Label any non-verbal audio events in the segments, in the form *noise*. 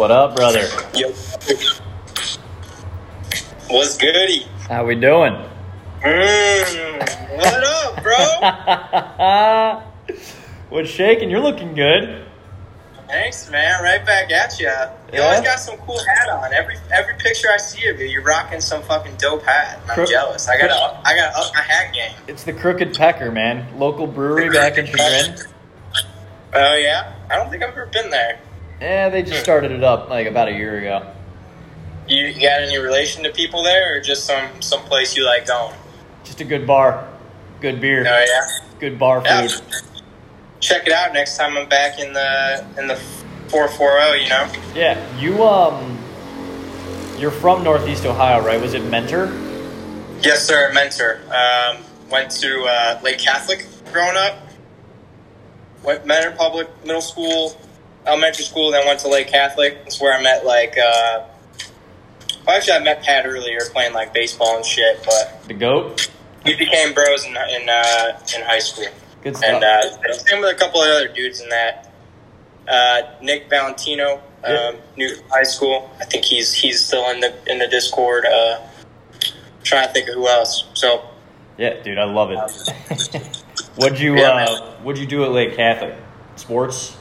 What up, brother? Yo. What's goody? How we doing? Mmm. What up, bro? *laughs* What's shaking? You're looking good. Thanks, man. Right back at you. You Yeah? always got some cool hat on. Every every picture I see of you, you're rocking some fucking dope hat. I'm jealous. I gotta up, I gotta up my hat game. It's the Crooked Pecker, man. Local brewery back in Chagrin. Oh yeah? I don't think I've ever been there. Yeah, they just started it up like about a year ago. You, you got any relation to people there, or just some some place you like going? Just a good bar, good beer, Oh yeah. good bar Yeah. food. Check it out next time I'm back in the in the four four zero. You know. Yeah, you um, you're from Northeast Ohio, right? Was it Mentor? Yes, sir. Mentor. Um, went to uh, Lake Catholic growing up. Went Mentor Public Middle School, elementary school, then went to Lake Catholic. That's where I met like. Uh, well, actually, I met Pat earlier playing like baseball and shit, but The goat. we became bros in in, uh, in high school. Good stuff. And uh, same with a couple of other dudes in that. Uh, Nick Valentino, um, Yeah. new high school. I think he's he's still in the in the Discord. Uh, trying to think of who else. So yeah, dude, I love it. *laughs* *laughs* what'd you Yeah, uh, What'd you do at Lake Catholic? Sports.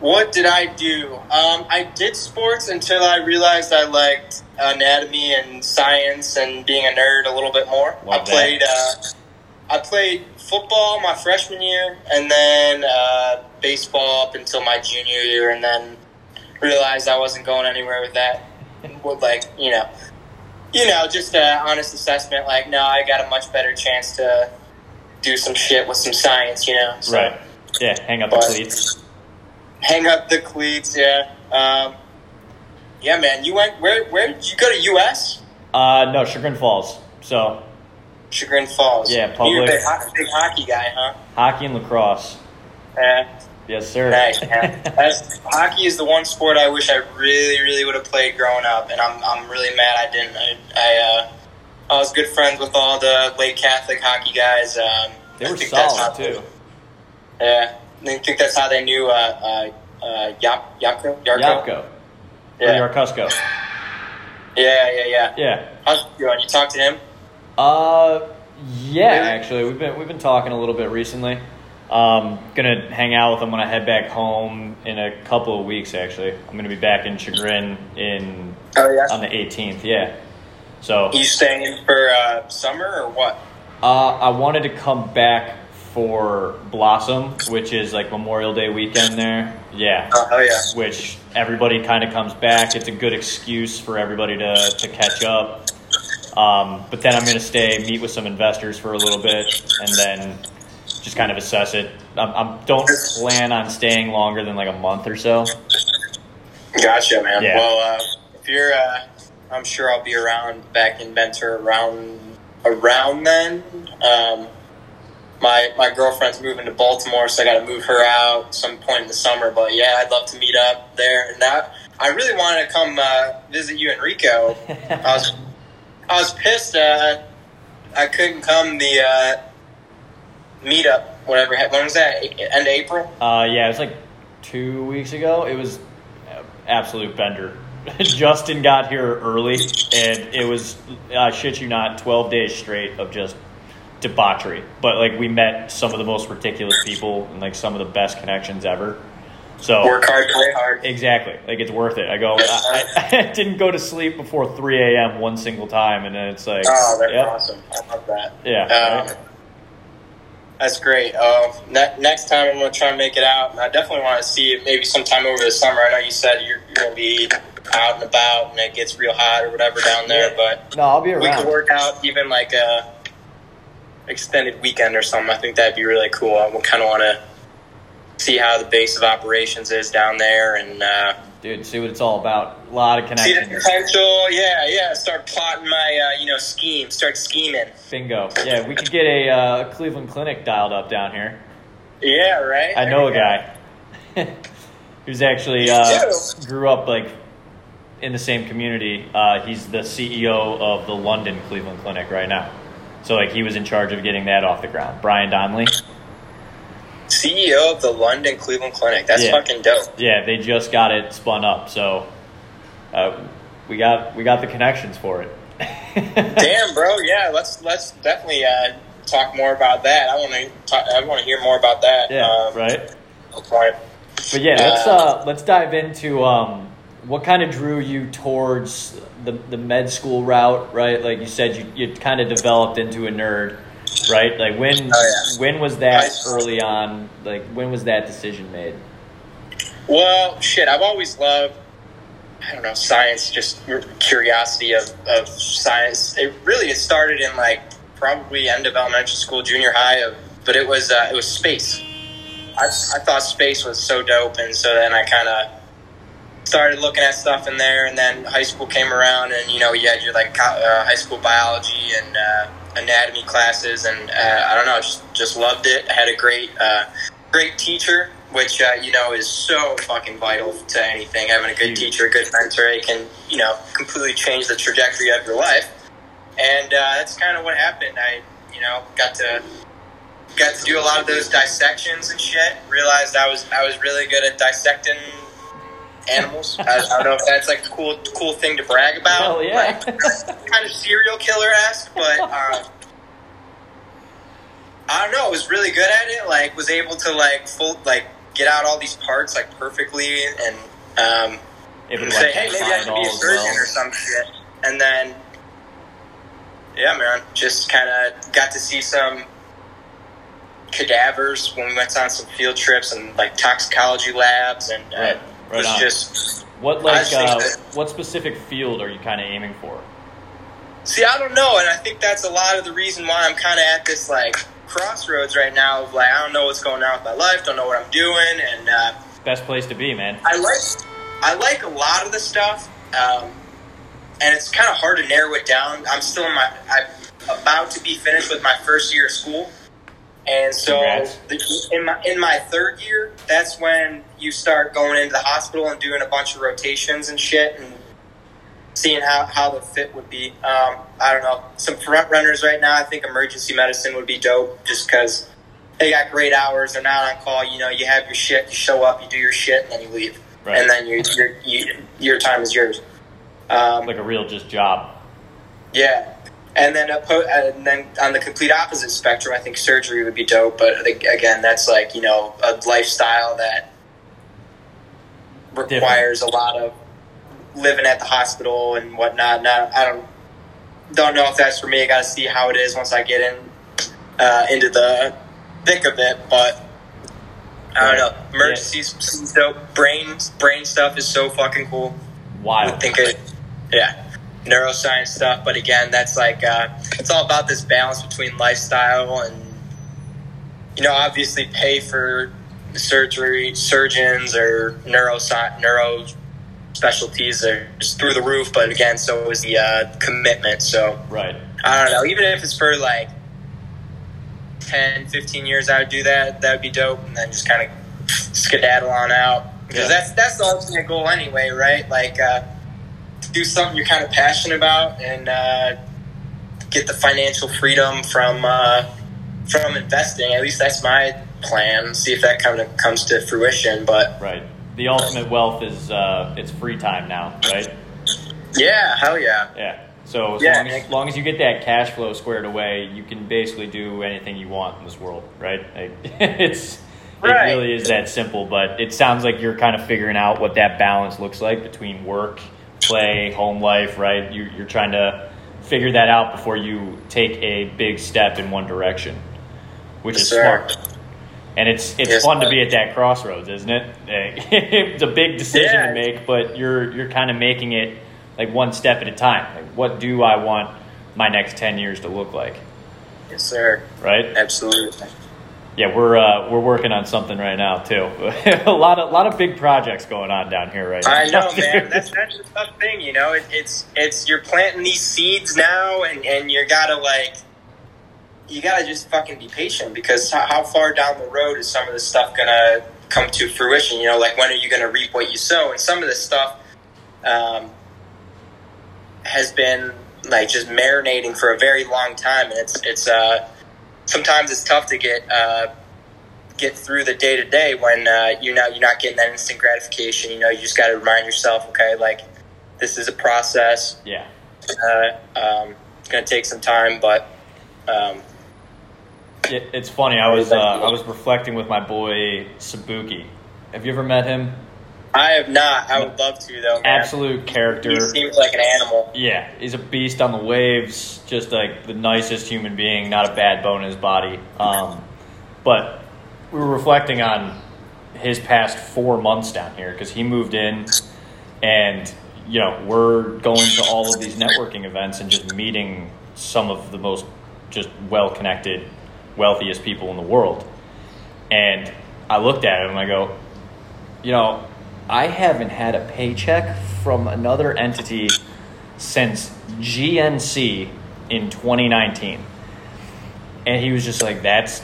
What did I do? Um, I did sports until I realized I liked anatomy and science and being a nerd a little bit more. Love I played. Uh, I played football my freshman year, and then uh, baseball up until my junior year, and then realized I wasn't going anywhere with that. And would like you know, you know, just an honest assessment. Like, no, I got a much better chance to do some shit with some science. You know, so Right. Yeah, hang up the But- cleats. Hang up the cleats. Yeah, um, yeah, man. You went where? Where did you go to? U.S. Uh, no, Chagrin Falls. So Chagrin Falls. Yeah, You're a public. big, big hockey guy, huh? hockey and lacrosse. Yeah. Yes, sir. Nice, *laughs* hockey is the one sport I wish I really, really would have played growing up, and I'm, I'm really mad I didn't. I, I, uh, I was good friends with all the Lake Catholic hockey guys. Um, they were solid too. Yeah, I think that's how they knew uh, uh, uh, Yap, Yapko? Yarko? Yapko. Yeah. Or Yarkusko. yeah, yeah, yeah. Yeah. How's it going? You talked to him? Uh, yeah. Really? Actually, we've been we've been talking a little bit recently. Um, gonna hang out with him when I head back home in a couple of weeks. Actually, I'm gonna be back in Chagrin in Oh yeah. on the 18th. Yeah. So You staying for uh, summer or what? Uh, I wanted to come back for Blossom, which is like Memorial Day weekend there. Yeah. Oh yeah. Which everybody kind of comes back. It's a good excuse for everybody to, to catch up. Um, but then I'm going to stay, meet with some investors for a little bit, and then just kind of assess it. I'm, I'm don't plan on staying longer than like a month or so. Gotcha, man. Yeah. Well, uh, if you're, uh, I'm sure I'll be around back in Mentor around around then. Um, my my girlfriend's moving to Baltimore, so I got to move her out some point in the summer. But yeah, I'd love to meet up there. And that I really wanted to come uh, visit you, Enrico. *laughs* I was I was pissed uh, I couldn't come the uh, meetup. Whatever. When was that? End of April. Uh, yeah, it was like two weeks ago. It was absolute bender. *laughs* Justin got here early, and it was I shit you not, twelve days straight of just debauchery. But like we met some of the most ridiculous people and like some of the best connections ever. So Work hard, play hard. exactly, like it's worth it. I go, I, I, *laughs* *laughs* I didn't go to sleep before three a.m. one single time, and then it's like, Oh, that's yep, awesome. I love that. yeah, Um, right? that's great. Uh, ne- next time I'm going to try and make it out. I definitely want to see it maybe sometime over the summer. I know you said you're, you're going to be out and about and it gets real hot or whatever down there, but no, I'll be around. we could work out even like a extended weekend or something. I think that'd be really cool. I would kind of want to see how the base of operations is down there and uh, Dude, see what it's all about. A lot of see the connections. potential. Yeah, yeah. Start plotting my uh, you know scheme. Start scheming. Bingo. Yeah, we could get a uh, Cleveland Clinic dialed up down here. Yeah, right. I know a guy *laughs* who's actually uh, grew up like in the same community. Uh, he's the CEO of the London Cleveland Clinic right now. So like he was in charge of getting that off the ground. Brian Donley. CEO of the London Cleveland Clinic. That's Yeah. fucking dope. Yeah, they just got it spun up, so uh, we got we got the connections for it. *laughs* Damn, bro. Yeah, let's let's definitely uh, talk more about that. I want to talk. I want to hear more about that. Yeah, um, right. But yeah, let's Uh, uh, let's dive into um, what kind of drew you towards the the med school route, right? Like you said, you you kind of developed into a nerd, right? Like when Oh, yeah. when was that I- early on? Like when was that decision made? Well, shit. I've always loved. I don't know science. Just curiosity of, of science. It really it started in like probably end of elementary school, junior high. Of, but it was uh, it was space. I, I thought space was so dope, and so then I kind of started looking at stuff in there, and then high school came around, and you know you had your like uh, high school biology and uh, anatomy classes, and uh, I don't know, just just loved it. I had a great uh, great teacher, which uh, you know is so fucking vital to anything. Having a good teacher, a good mentor, it can you know completely change the trajectory of your life, and uh, that's kind of what happened. I you know got to got to do a lot of those dissections and shit. Realized I was I was really good at dissecting animals. I, I don't know if that's like a cool cool thing to brag about. Hell yeah. Like, kind of serial killer esque, but *laughs* um, I don't know. I was really good at it. Like was able to like full like get out all these parts like perfectly and um, and it say, like hey, maybe I should be a surgeon well. or some shit. And then, yeah, man, just kind of got to see some cadavers when we went on some field trips and like toxicology labs, and uh, Right, it right was on. just. What like uh, that- what specific field are you kind of aiming for? See, I don't know, and I think that's a lot of the reason why I'm kind of at this like crossroads right now. Of like, I don't know what's going on with my life, don't know what I'm doing, and uh, Best place to be, man. I like I like a lot of the stuff, um, and it's kind of hard to narrow it down. I'm still in my I'm about to be finished with my first year of school, and so the, in my in my third year, that's when you start going into the hospital and doing a bunch of rotations and shit, and seeing how, how the fit would be. Um, I don't know some front runners right now. I think emergency medicine would be dope, just because. They got great hours. They're not on call. You know, you have your shit. You show up. You do your shit, and then you leave Right. and then you, your you, your time is yours. Um, like a real just job. yeah, and then oppo- and then on the complete opposite spectrum, I think surgery would be dope. But think, again, that's like you know a lifestyle that requires a lot of living at the hospital and whatnot. Not, I don't don't know if that's for me. I got to see how it is once I get in uh, into the thick of it, but. I don't know. Emergencies, seems dope. Brain, brain stuff is so fucking cool. I Wild. think it, yeah, neuroscience stuff. But again, that's like uh, it's all about this balance between lifestyle and you know, obviously pay for surgery, surgeons or neuroscience, neuro specialties are just through the roof. But again, so is the uh, commitment. So Right. I don't know. Even if it's for like 10, 15 years, I would do that. That would be dope. And then just kind of skedaddle on out. Because Yeah. that's, that's the ultimate goal anyway, right? Like, uh, do something you're kind of passionate about and uh, get the financial freedom from uh, from investing. At least that's my plan. See if that kind of comes to fruition. But Right. The ultimate wealth is uh, it's free time now, right? yeah, hell yeah. Yeah. So as Yeah, long as, as long as you get that cash flow squared away, you can basically do anything you want in this world, right? Like, *laughs* it's Right. it really is that simple. But it sounds like you're kind of figuring out what that balance looks like between work, play, home life, right? You, you're trying to figure that out before you take a big step in one direction, which Yes, is sir. smart. And it's it's Yes, fun to be at that crossroads, isn't it? *laughs* it's a big decision Yeah. to make, but you're you're kind of making it like one step at a time. Like, what do I want my next ten years to look like? Yes, sir. Right? Absolutely. Yeah, we're uh, we're working on something right now too. *laughs* a lot of lot of big projects going on down here right now. I know, man. *laughs* That's that's the tough thing, you know. It, it's it's you're planting these seeds now, and and you gotta like, you gotta just fucking be patient because how, how far down the road is some of this stuff gonna come to fruition? You know, like when are you gonna reap what you sow? And some of this stuff um, has been like just marinating for a very long time, and it's it's uh sometimes it's tough to get uh get through the day to day when uh, you know you're not getting that instant gratification. You know, you just got to remind yourself, okay, like this is a process. Yeah. Uh, um, it's going to take some time, but um, It, it's funny. I was uh, I was reflecting with my boy Sabuki. Have you ever met him? I have not. I would love to though. Man. Absolute character. He seems like an animal. Yeah, he's a beast on the waves. Just like the nicest human being. Not a bad bone in his body. Um, but we were reflecting on his past four months down here because he moved in, and you know we're going to all of these networking events and just meeting some of the most just well connected, wealthiest people in the world. And I looked at him and I go, you know, I haven't had a paycheck from another entity since GNC in 2019. And he was just like, that's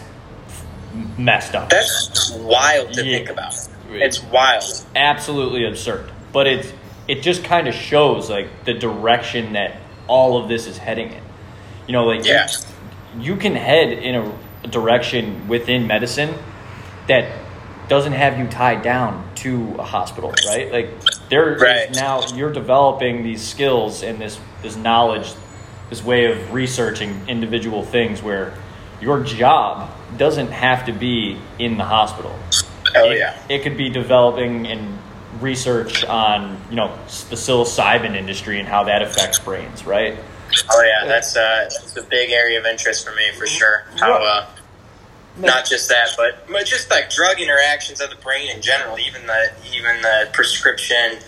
messed up. That's wild to Yeah. think about. It's wild. absolutely absurd. But it's it just kind of shows like the direction that all of this is heading in. You know, like Yeah. you can head in a direction within medicine that doesn't have you tied down to a hospital, right? Like there is Right. now you're developing these skills and this this knowledge, this way of researching individual things where your job doesn't have to be in the hospital. Oh it, yeah. it could be developing and research on you know the psilocybin industry and how that affects brains, right? Oh yeah. That's uh, that's a big area of interest for me for sure. How uh, not just that, but but just like drug interactions of the brain in general. Even the even the prescription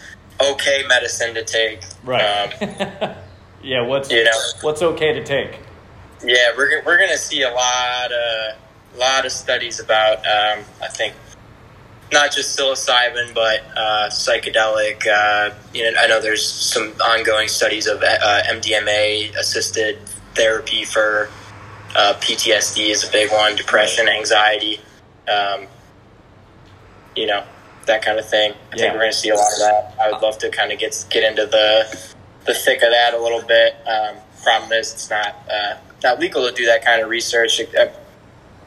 okay medicine to take. Right. Um, *laughs* yeah. What's you know. what's okay to take? Yeah, we're we're gonna see a lot of lot of studies about um, I think not just psilocybin but uh, psychedelic. Uh, you know, I know there's some ongoing studies of uh, MDMA assisted therapy for uh, PTSD is a big one, depression, anxiety. Um, you know that kind of thing. I Yeah. think we're going to see a lot of that. I would love to kind of get get into the the thick of that a little bit. Um, problem is, it's not uh, not legal to do that kind of research. Uh,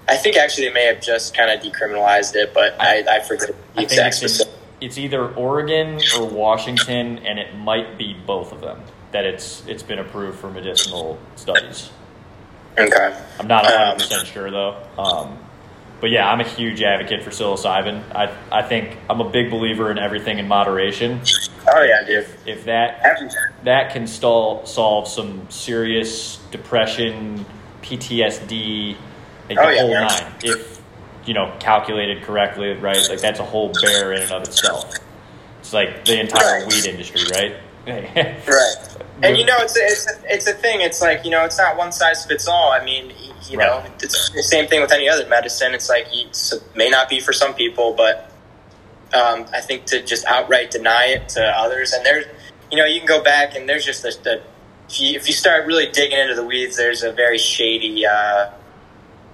I think actually they may have just kind of decriminalized it, but I, I forget the I think exact specific. it's either Oregon or Washington, and it might be both of them that it's it's been approved for medicinal studies. Okay. I'm not Um, 100 percent sure though. Um, but yeah, I'm a huge advocate for psilocybin. I I think I'm a big believer in everything in moderation. Oh yeah, dude. If if that that can stall, solve some serious depression, PTSD, like Oh, yeah, whole yeah. nine. If you know calculated correctly, right? Like that's a whole bear in and of itself. It's like the entire Right. weed industry, right? *laughs* Right. And you know, it's a, it's a, it's a thing. It's like you know, it's not one size fits all. I mean, you know, Right. it's the same thing with any other medicine. It's like it may not be for some people, but um, I think to just outright deny it to others, and there's, you know, you can go back and there's just a, a if you if you start really digging into the weeds, there's a very shady uh,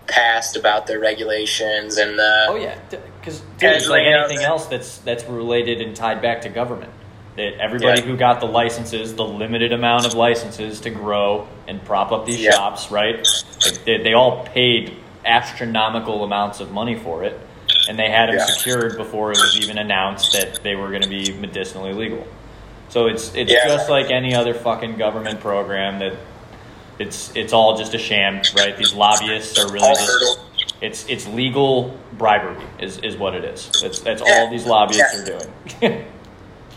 past about the regulations and the Oh yeah, because it's like anything else that's that's related and tied back to government. That everybody Yeah. who got the licenses, the limited amount of licenses to grow and prop up these Yeah. shops, right? Like they, they all paid astronomical amounts of money for it, and they had them Yeah. secured before it was even announced that they were going to be medicinally legal. So it's it's just like any other fucking government program that it's it's all just a sham, right? These lobbyists are really just it's it's legal bribery is, is what it is. That's that's all these lobbyists are doing. *laughs*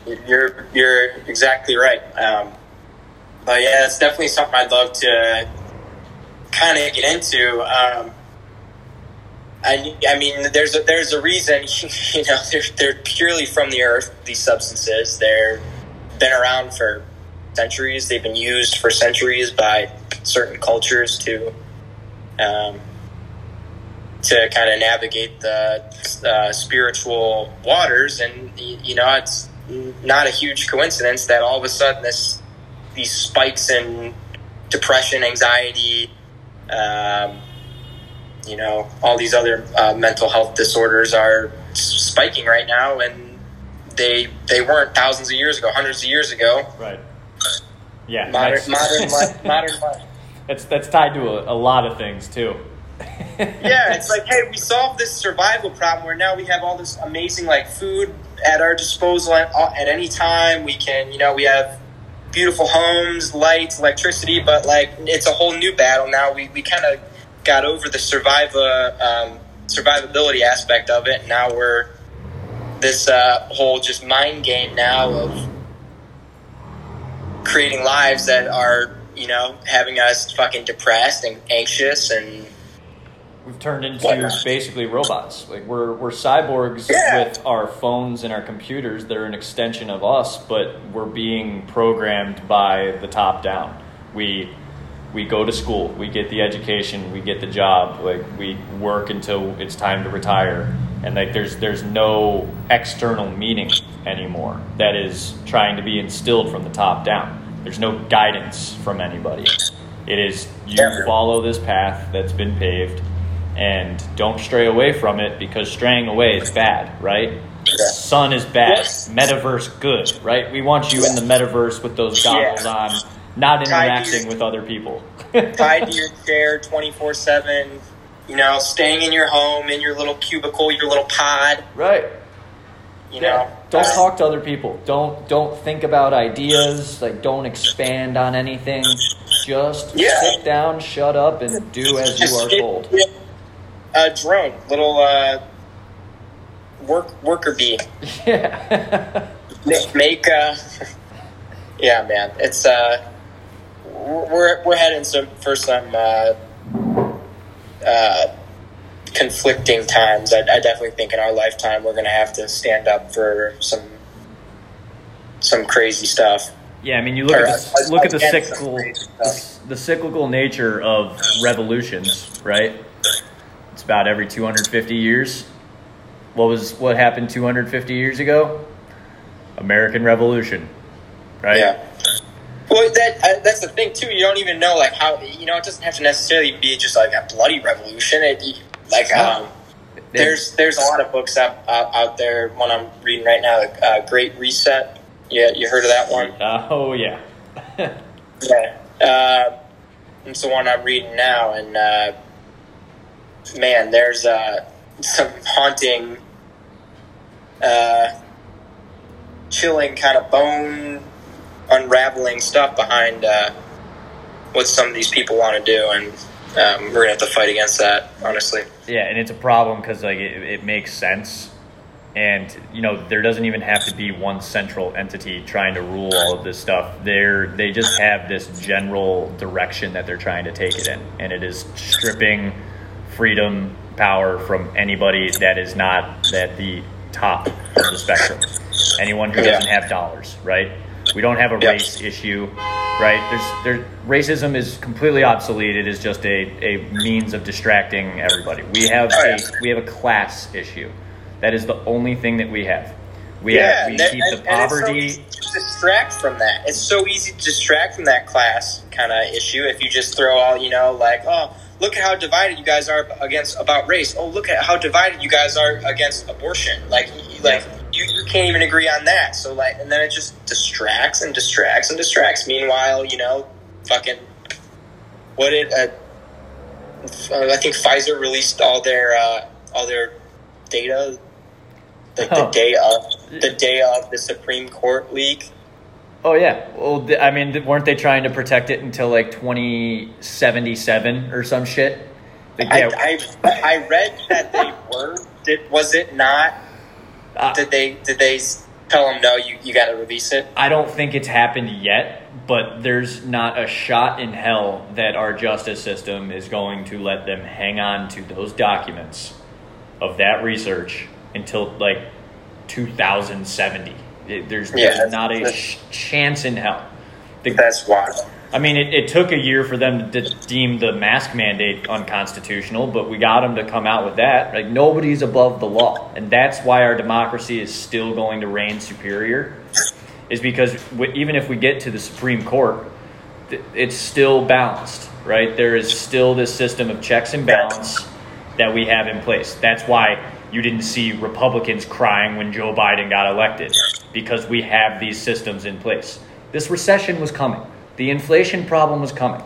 You're you're exactly right. Um, but yeah, it's definitely something I'd love to kind of get into. Um, I, I mean, there's a, there's a reason, *laughs* you know, they're, they're purely from the earth. These substances, they're been around for centuries. They've been used for centuries by certain cultures to um, to kind of navigate the uh, spiritual waters. And you know, it's not a huge coincidence that all of a sudden this these spikes in depression, anxiety, um, you know, all these other uh, mental health disorders are spiking right now, and they they weren't thousands of years ago, hundreds of years ago. right. Yeah. Modern modern life, *laughs* modern life. That's that's tied to a, a lot of things too. yeah, it's *laughs* like, hey, we solved this survival problem where now we have all this amazing like food at our disposal at, at any time. We can, you know, we have beautiful homes, lights, electricity, but like it's a whole new battle now. We we kind of got over the survival um, survivability aspect of it. Now we're this uh, whole just mind game now of creating lives that are you know having us fucking depressed and anxious and we've turned into basically robots. Like we're we're cyborgs Yeah. with our phones and our computers. They're an extension of us, but we're being programmed by the top down. We we go to school, we get the education, we get the job. Like we work until it's time to retire, and like there's there's no external meaning anymore that is trying to be instilled from the top down. There's no guidance from anybody. It is you follow this path that's been paved and don't stray away from it because straying away is bad, right? Yeah. Sun is bad, Yes. metaverse good, right? We want you in the metaverse with those goggles Yeah. on, not interacting your- with other people. *laughs* tied to your chair 24 7 you know staying in your home in your little cubicle your little pod right. you know Don't Uh, talk to other people. Don't don't think about ideas. Like don't expand on anything. Just Yeah. sit down, shut up, and do as you are told. A drone little uh work worker bee Yeah. *laughs* make, uh yeah man it's uh we're we're heading some for some uh uh conflicting times I, I definitely think in our lifetime we're gonna have to stand up for some some crazy stuff Yeah, I mean, you look Or, at the, uh, look at the cyclical the, the cyclical nature of revolutions, right? About every 250 years. What was what happened 250 years ago? American Revolution, right? Yeah. Well, that uh, that's the thing too. You don't even know like how you know it doesn't have to necessarily be just like a bloody revolution. It like um, there's there's a lot of books out out, out there. One I'm reading right now, uh, Great Reset. Yeah, you heard of that one? Uh, *laughs* oh yeah. *laughs* Yeah. Uh, it's the one I'm reading now, and uh, man, there's uh, some haunting, uh, chilling kind of bone unraveling stuff behind uh, what some of these people want to do, and um, we're gonna have to fight against that. Honestly, Yeah, and it's a problem because like it, it makes sense, and you know there doesn't even have to be one central entity trying to rule all of this stuff. They're they just have this general direction that they're trying to take it in, and it is stripping freedom, power from anybody that is not at the top of the spectrum. Anyone who doesn't have dollars, right? We don't have a Yeah. race issue, right? There's there racism is completely obsolete. It is just a, a means of distracting everybody. We have Oh, a yeah. we have a class issue. That is the only thing that we have. We yeah, have we that- keep and- the so poverty. to distract from that. It's so easy to distract from that class kind of issue if you just throw all you know, like, oh, look at how divided you guys are against about race. Oh, look at how divided you guys are against abortion. Like, you- like you, you can't even agree on that. So like, and then it just distracts and distracts and distracts. Meanwhile, you know, fucking, what did uh, uh, I think Pfizer released all their uh, all their data like the Oh. day of the day of the Supreme Court leak. Oh yeah. Well, I mean, weren't they trying to protect it until like 2077 or some shit? Like, yeah, I, I I read that they were. Did was it not? uh, Did they did they tell them no? You you got to release it. I don't think it's happened yet, but there's not a shot in hell that our justice system is going to let them hang on to those documents of that research until like 2070. There's, Yeah, there's not a sh- chance in hell. The, That's wild. I mean, it, it took a year for them to deem the mask mandate unconstitutional, but we got them to come out with that. Like, nobody's above the law. And that's why our democracy is still going to reign superior, is because w- even if we get to the Supreme Court, th- it's still balanced, right? There is still this system of checks and balance that we have in place. That's why you didn't see Republicans crying when Joe Biden got elected, because we have these systems in place. This recession was coming. The inflation problem was coming.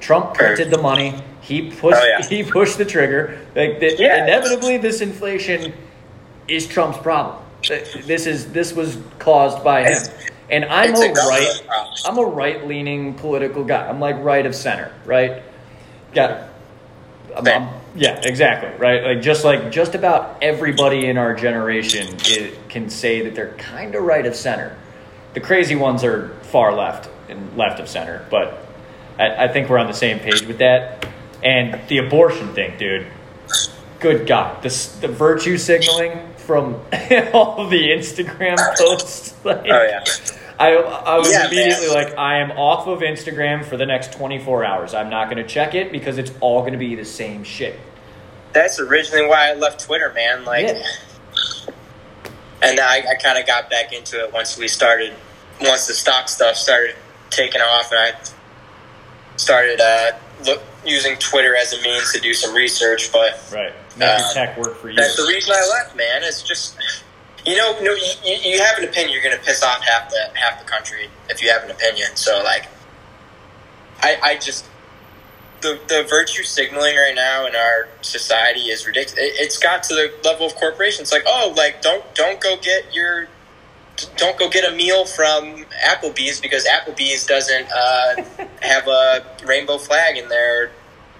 Trump printed the money. He pushed. Oh, yeah. *laughs* He pushed the trigger. Like the, Yeah. inevitably, this inflation is Trump's problem. Uh, this is this was caused by him. And I'm a right. I'm a right leaning political guy. I'm like right of center, right? Got. I'm- I'm- yeah, exactly. Right. Like just like just about everybody in our generation i can say that they're kind of right of center. The crazy ones are far left and left of center, but I, I think we're on the same page with that. And the abortion thing, dude. Good God, this the virtue signaling from *laughs* all the Instagram posts. Like, Oh yeah. I, I was Yeah, immediately man. like, I am off of Instagram for the next 24 hours. I'm not going to check it because it's all going to be the same shit. That's originally why I left Twitter, man. Like, Yeah. and I, I kind of got back into it once we started, once the stock stuff started taking off, and I started uh, look, using Twitter as a means to do some research. But Right. Make Uh, tech work for you. that's the reason I left, man. It's just, you know, no, you, you have an opinion, you're going to piss off half the half the country if you have an opinion. So, like, I, I just the the virtue signaling right now in our society is ridiculous. It, it's got to the level of corporations. Like, oh, like don't don't go get your don't go get a meal from Applebee's because Applebee's doesn't uh, *laughs* have a rainbow flag in their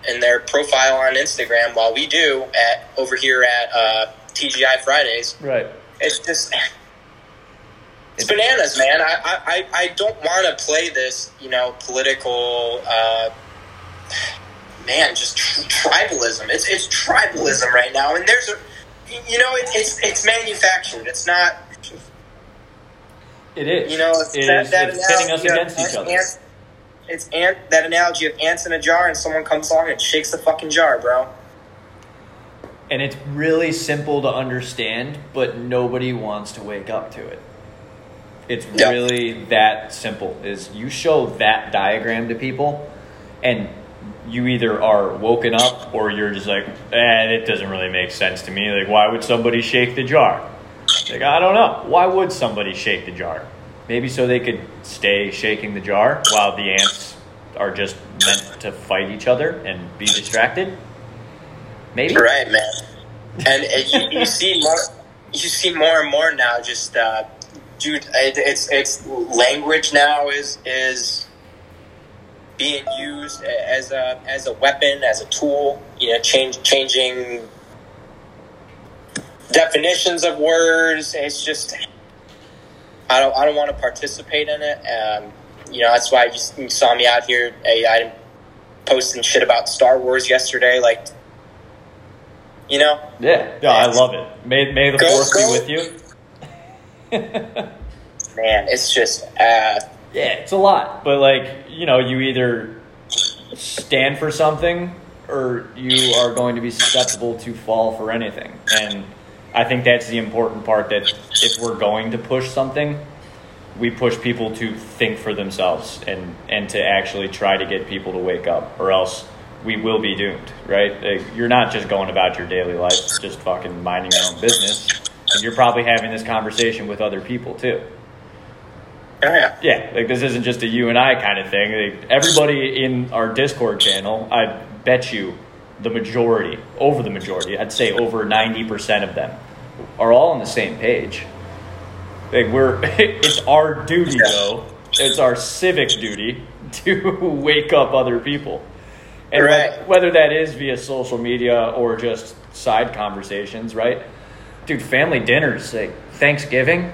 in their profile on Instagram, while we do at over here at uh, TGI Fridays. right. It's just it's bananas, man. I I, I- don't want to play this, you know, political. Uh, man, just tr- tribalism. It's it's tribalism right now, and there's a, you know, it, it's it's manufactured. It's not, It is. you know, it's It that, is- that it's pitting us analogy against each other. ants- It's ant that analogy of ants in a jar, and someone comes along and shakes the fucking jar, bro. And it's really simple to understand, but nobody wants to wake up to it. It's Yeah. really that simple. Is you show that diagram to people and you either are woken up or you're just like, eh, it doesn't really make sense to me. Like, why would somebody shake the jar? Like, I don't know. Why would somebody shake the jar? Maybe so they could stay shaking the jar while the ants are just meant to fight each other and be distracted. Maybe. Right, man. And you, you *laughs* see more, you see more and more now. Just, uh, dude, it, it's it's language now is is being used as a as a weapon, as a tool. You know, change changing definitions of words. It's just, I don't I don't want to participate in it. Um, you know, that's why you, you saw me out here. I, I posting shit about Star Wars yesterday, like. You know, Yeah, yeah, I love it. May, may the Go- force go. be with you. man, it's just uh, Yeah, it's a lot, but like you know, you either stand for something or you are going to be susceptible to fall for anything. And I think that's the important part. That if we're going to push something, we push people to think for themselves and and to actually try to get people to wake up, or else we will be doomed. Right? Like, you're not just going about your daily life, just fucking minding your own business. And you're probably having this conversation with other people too. oh yeah, Yeah, like this isn't just a you and I kind of thing. Like, everybody in our Discord channel, I bet you the majority, over the majority, I'd say over 90% of them are all on the same page. Like we're *laughs* it's our duty though. It's our civic duty *laughs* to wake up other people. And Right. whether that is via social media or just side conversations, right? Dude, family dinners, like Thanksgiving,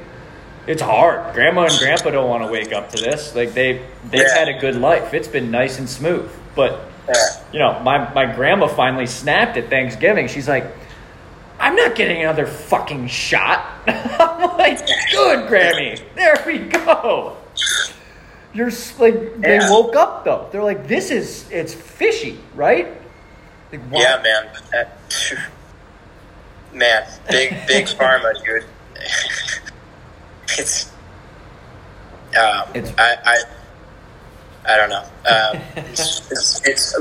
it's hard. Grandma and grandpa don't want to wake up to this. Like they they've Yeah. had a good life. It's been nice and smooth. But yeah. you know, my my grandma finally snapped at Thanksgiving. She's like, I'm not getting another fucking shot. *laughs* I'm like, good, Grammy. There we go. You're like, they Yeah. woke up though. They're like, this is, it's fishy, right? Like, Yeah, man. Uh, man, big big *laughs* pharma, dude. *laughs* it's, um, It's- I, I, I don't know. Um, it's, *laughs* it's, it's,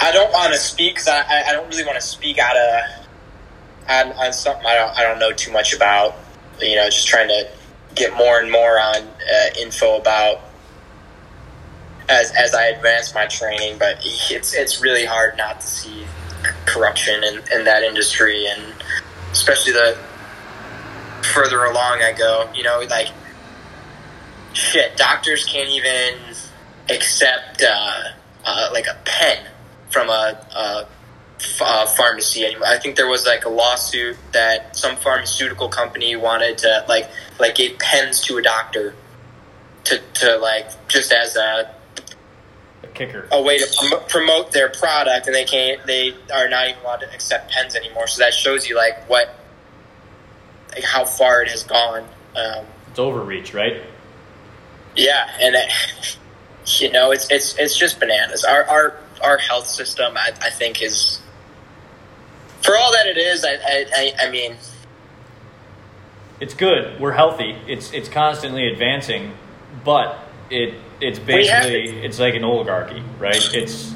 I don't want to speak because I, I- I don't really want to speak out of on, on something I don't I don't know too much about. You know, just trying to get more and more on uh, info about as as I advance my training, but it's it's really hard not to see corruption in, in that industry, and especially the further along I go, you know, like shit, doctors can't even accept uh, uh, like a pen from a, a, a pharmacy anymore. I think there was like a lawsuit that some pharmaceutical company wanted to like like gave pens to a doctor to to like just as a A kicker. a way to prom- promote their product, and they can't. They are not even allowed to accept pens anymore. So that shows you like what, like how far it has gone. Um, It's overreach, right? yeah, and it, *laughs* you know, it's it's it's just bananas. Our our our health system, I, I think, is for all that it is. I I, I, I mean, It's good. We're healthy. It's it's constantly advancing, but it it's basically it's like an oligarchy, right? It's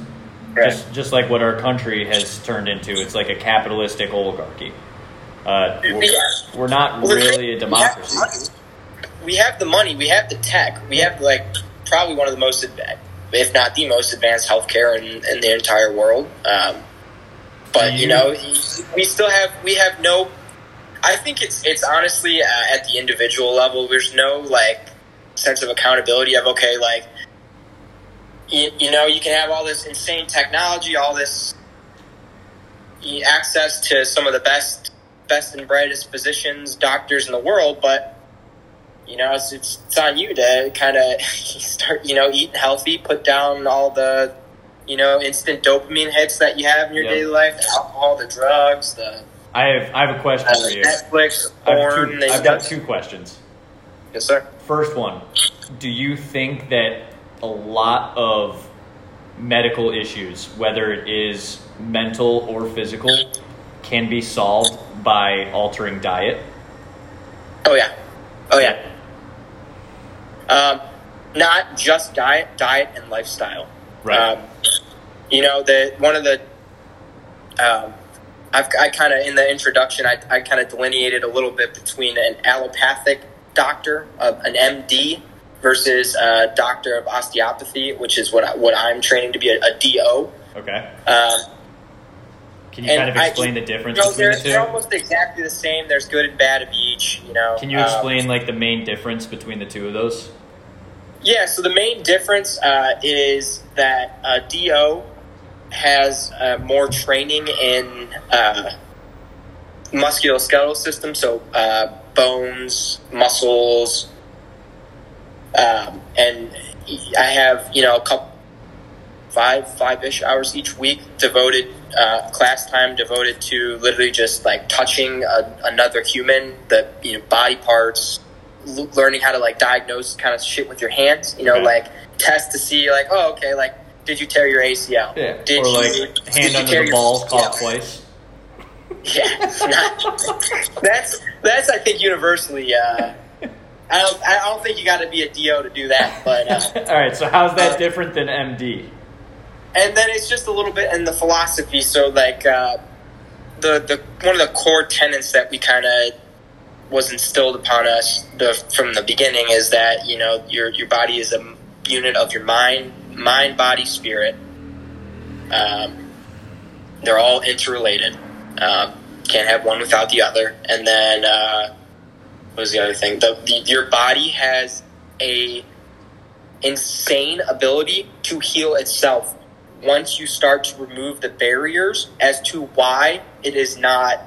just just like what our country has turned into. It's like a capitalistic oligarchy. Uh, we're, we're not really a democracy. We have, the money. We have the tech. We have like probably one of the most, if not the most advanced healthcare in, in the entire world. Um, but you know, we still have we have no. I think it's it's honestly uh, at the individual level. There's no like sense of accountability of okay, like you, you know, you can have all this insane technology, all this access to some of the best best and brightest physicians, doctors in the world, but you know, it's it's, it's on you to kind of *laughs* start, you know, eating healthy, put down all the, you know, instant dopamine hits that you have in your Yep. daily life, the alcohol, the drugs, the I have I have a question uh, for you. Netflix, porn. two, I've got two questions. Yes, sir. First one, do you think that a lot of medical issues, whether it is mental or physical, can be solved by altering diet? Oh yeah, oh yeah. Um, not just diet, diet and lifestyle. Right. Um, you know, the one of the um, I've I kind of in the introduction I, I kind of delineated a little bit between an allopathic doctor, uh, an MD, versus a doctor of osteopathy, which is what I, what I'm training to be a, a DO. Okay. Um, Can you kind of I- explain the difference you know, between they're, the they're two? almost exactly the same. There's good and bad of each. You know. Can you Um, explain like the main difference between the two of those? Yeah, so the main difference uh, is that a DO has uh, more training in uh, musculoskeletal system, so uh, bones, muscles, um, and I have you know a couple five five ish hours each week devoted uh, class time devoted to literally just like touching a, another human, the you know body parts, l- learning how to like diagnose kind of shit with your hands. You know, like test to see like oh okay like did you tear your ACL? Yeah. Did or you, like hand under the your balls caught ACL? twice. *laughs* Yeah, not- that's that's I think universally. Uh, I don't I don't think you got to be a DO to do that, but. Uh, *laughs* All right. So how's that Uh, different than MD? and then it's just a little bit in the philosophy. So like uh, the the one of the core tenets that we kind of was instilled upon us the, from the beginning is that you know your your body is a unit of your mind, mind, body, spirit. Um, they're all interrelated. Um, can't have one without the other. And then uh, what was the other thing? The, the your body has a insane ability to heal itself once you start to remove the barriers as to why it is not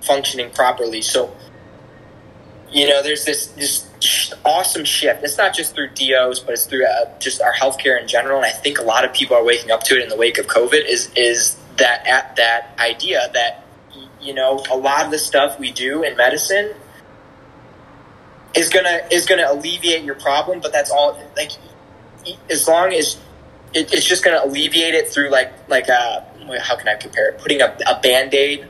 functioning properly. So, you know, there's this this awesome shift. It's not just through DOs, but it's through uh, just our healthcare in general. And I think a lot of people are waking up to it in the wake of COVID. Is is that at that idea that you know a lot of the stuff we do in medicine is gonna is gonna alleviate your problem, but that's all. Like as long as it, it's just to alleviate it through like like a how can I compare it? Putting a, a band aid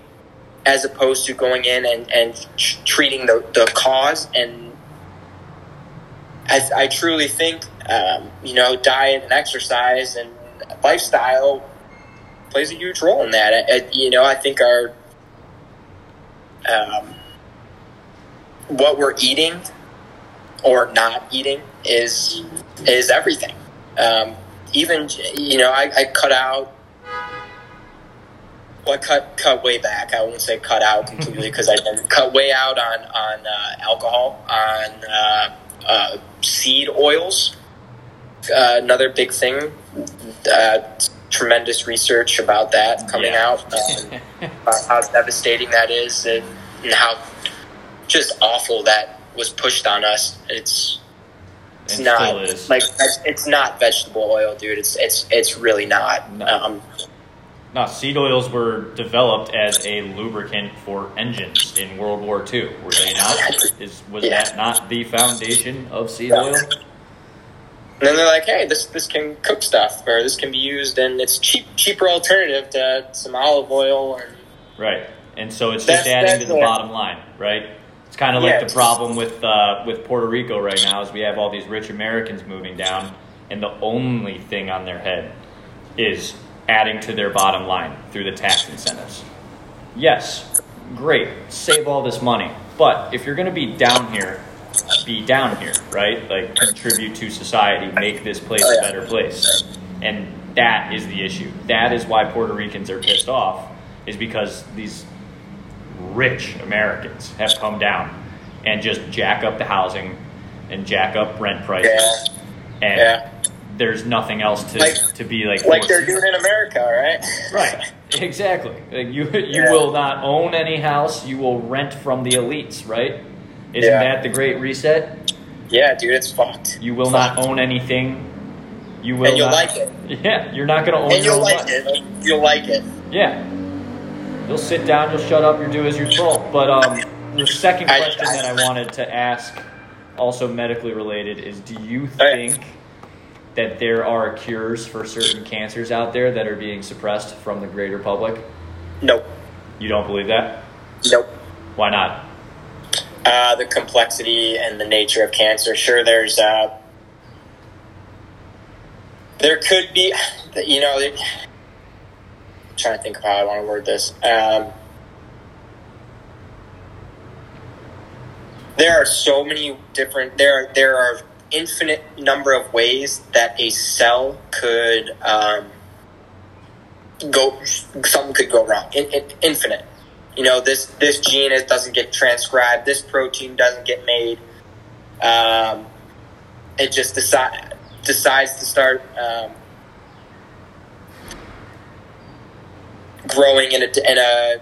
as opposed to going in and and tr- treating the the cause. And I, I truly think um, you know diet and exercise and lifestyle plays a huge role in that. I, I- you know, I think our um, what we're eating or not eating is is everything. um, even you know, I, I cut out. Well, I cut cut way back. I won't say cut out completely because I didn't cut way out on on uh, alcohol, on uh, uh, seed oils. Uh, another big thing. Uh, tremendous research about that coming Yeah. out. Um, *laughs* about how devastating that is, and, and how just awful that was pushed on us. It's it's It not like it's, it's not vegetable oil, dude. It's it's it's really not. No. Um, No, seed oils were developed as a lubricant for engines in World War II. Were they not? Is was Yeah. that not the foundation of seed oil? and then they're like, hey, this this can cook stuff, or this can be used, and it's cheap cheaper alternative to some olive oil. And Right. And so it's That's- just adding to the bottom line, right? It's kind of like the problem with uh, with Puerto Rico right now is we have all these rich Americans moving down, and the only thing on their head is adding to their bottom line through the tax incentives. Yes, great, save all this money, but if you're going to be down here, be down here, right? Like contribute to society, make this place a better place, and that is the issue. That is why Puerto Ricans are pissed off, is because these rich Americans have come down and just jack up the housing and jack up rent prices, and Yeah. There's nothing else to Like- to be like like they're doing in America, right? Right. Exactly. Like you you Yeah. will not own any house. You will rent from the elites. Right? Isn't Yeah. that the Great Reset? Yeah, dude, it's fucked. You will Fucked. not own anything. You will And you'll not, like it. *laughs* Yeah, you're not going to own and you'll like it. You'll like it. Yeah. You'll sit down. You'll shut up. You'll do as you're told. But um, the second I- question that I wanted to ask, also medically related, is: Do you Okay. That there are cures for certain cancers out there that are being suppressed from the greater public? Nope. You don't believe that? Nope. Why not? uh, the complexity and the nature of cancer. Sure, there's uh, there could be, you know, it, I'm trying to think of how I want to word this. Um, there are so many different there there are infinite number of ways that a cell could um, go something could go wrong. In, in, infinite. You know this this gene doesn't get transcribed. This protein doesn't get made. Um, it just decide, decides to start um, growing in a, in a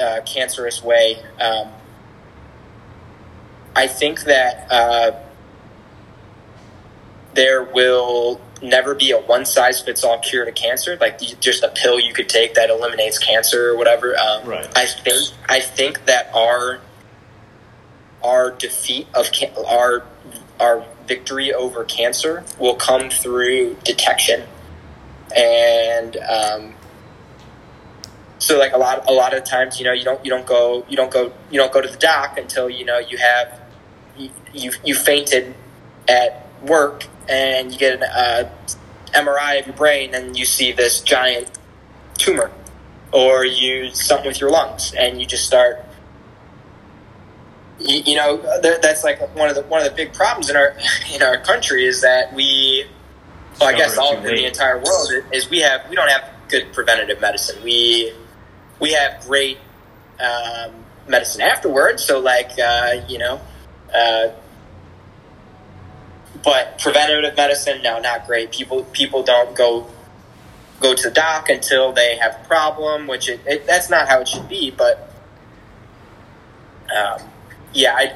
uh, cancerous way. Um, I think that uh, there will never be a one size fits all cure to cancer, like just a pill you could take that eliminates cancer or whatever. Um, Right. I think I think that our our defeat of can- our our victory over cancer will come through detection, and um, so like a lot a lot of times you know you don't you don't go you don't go you don't go to the doc until you know you have you you, you fainted at work and you get an uh, MRI of your brain and you see this giant tumor or you something with your lungs and you just start you, you know that's like one of the one of the big problems in our *laughs* in our country is that we well, I guess all in the entire world is we have we don't have good preventative medicine. We we have great um, medicine afterwards. So like uh, you know, uh, but preventative medicine no, not great. People people don't go go to the doc until they have a problem, which it, it, that's not how it should be. But um, yeah, I,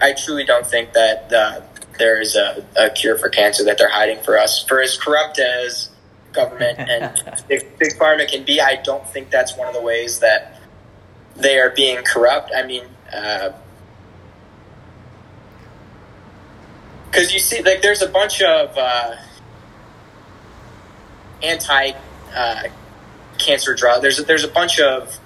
I I truly don't think that uh, there is a, a cure for cancer that they're hiding for us. For as corrupt as government and *laughs* big, big pharma can be, I don't think that's one of the ways that they are being corrupt. I mean, because you see, like, there's a bunch of uh, anti uh, cancer drugs. There's a, there's a bunch of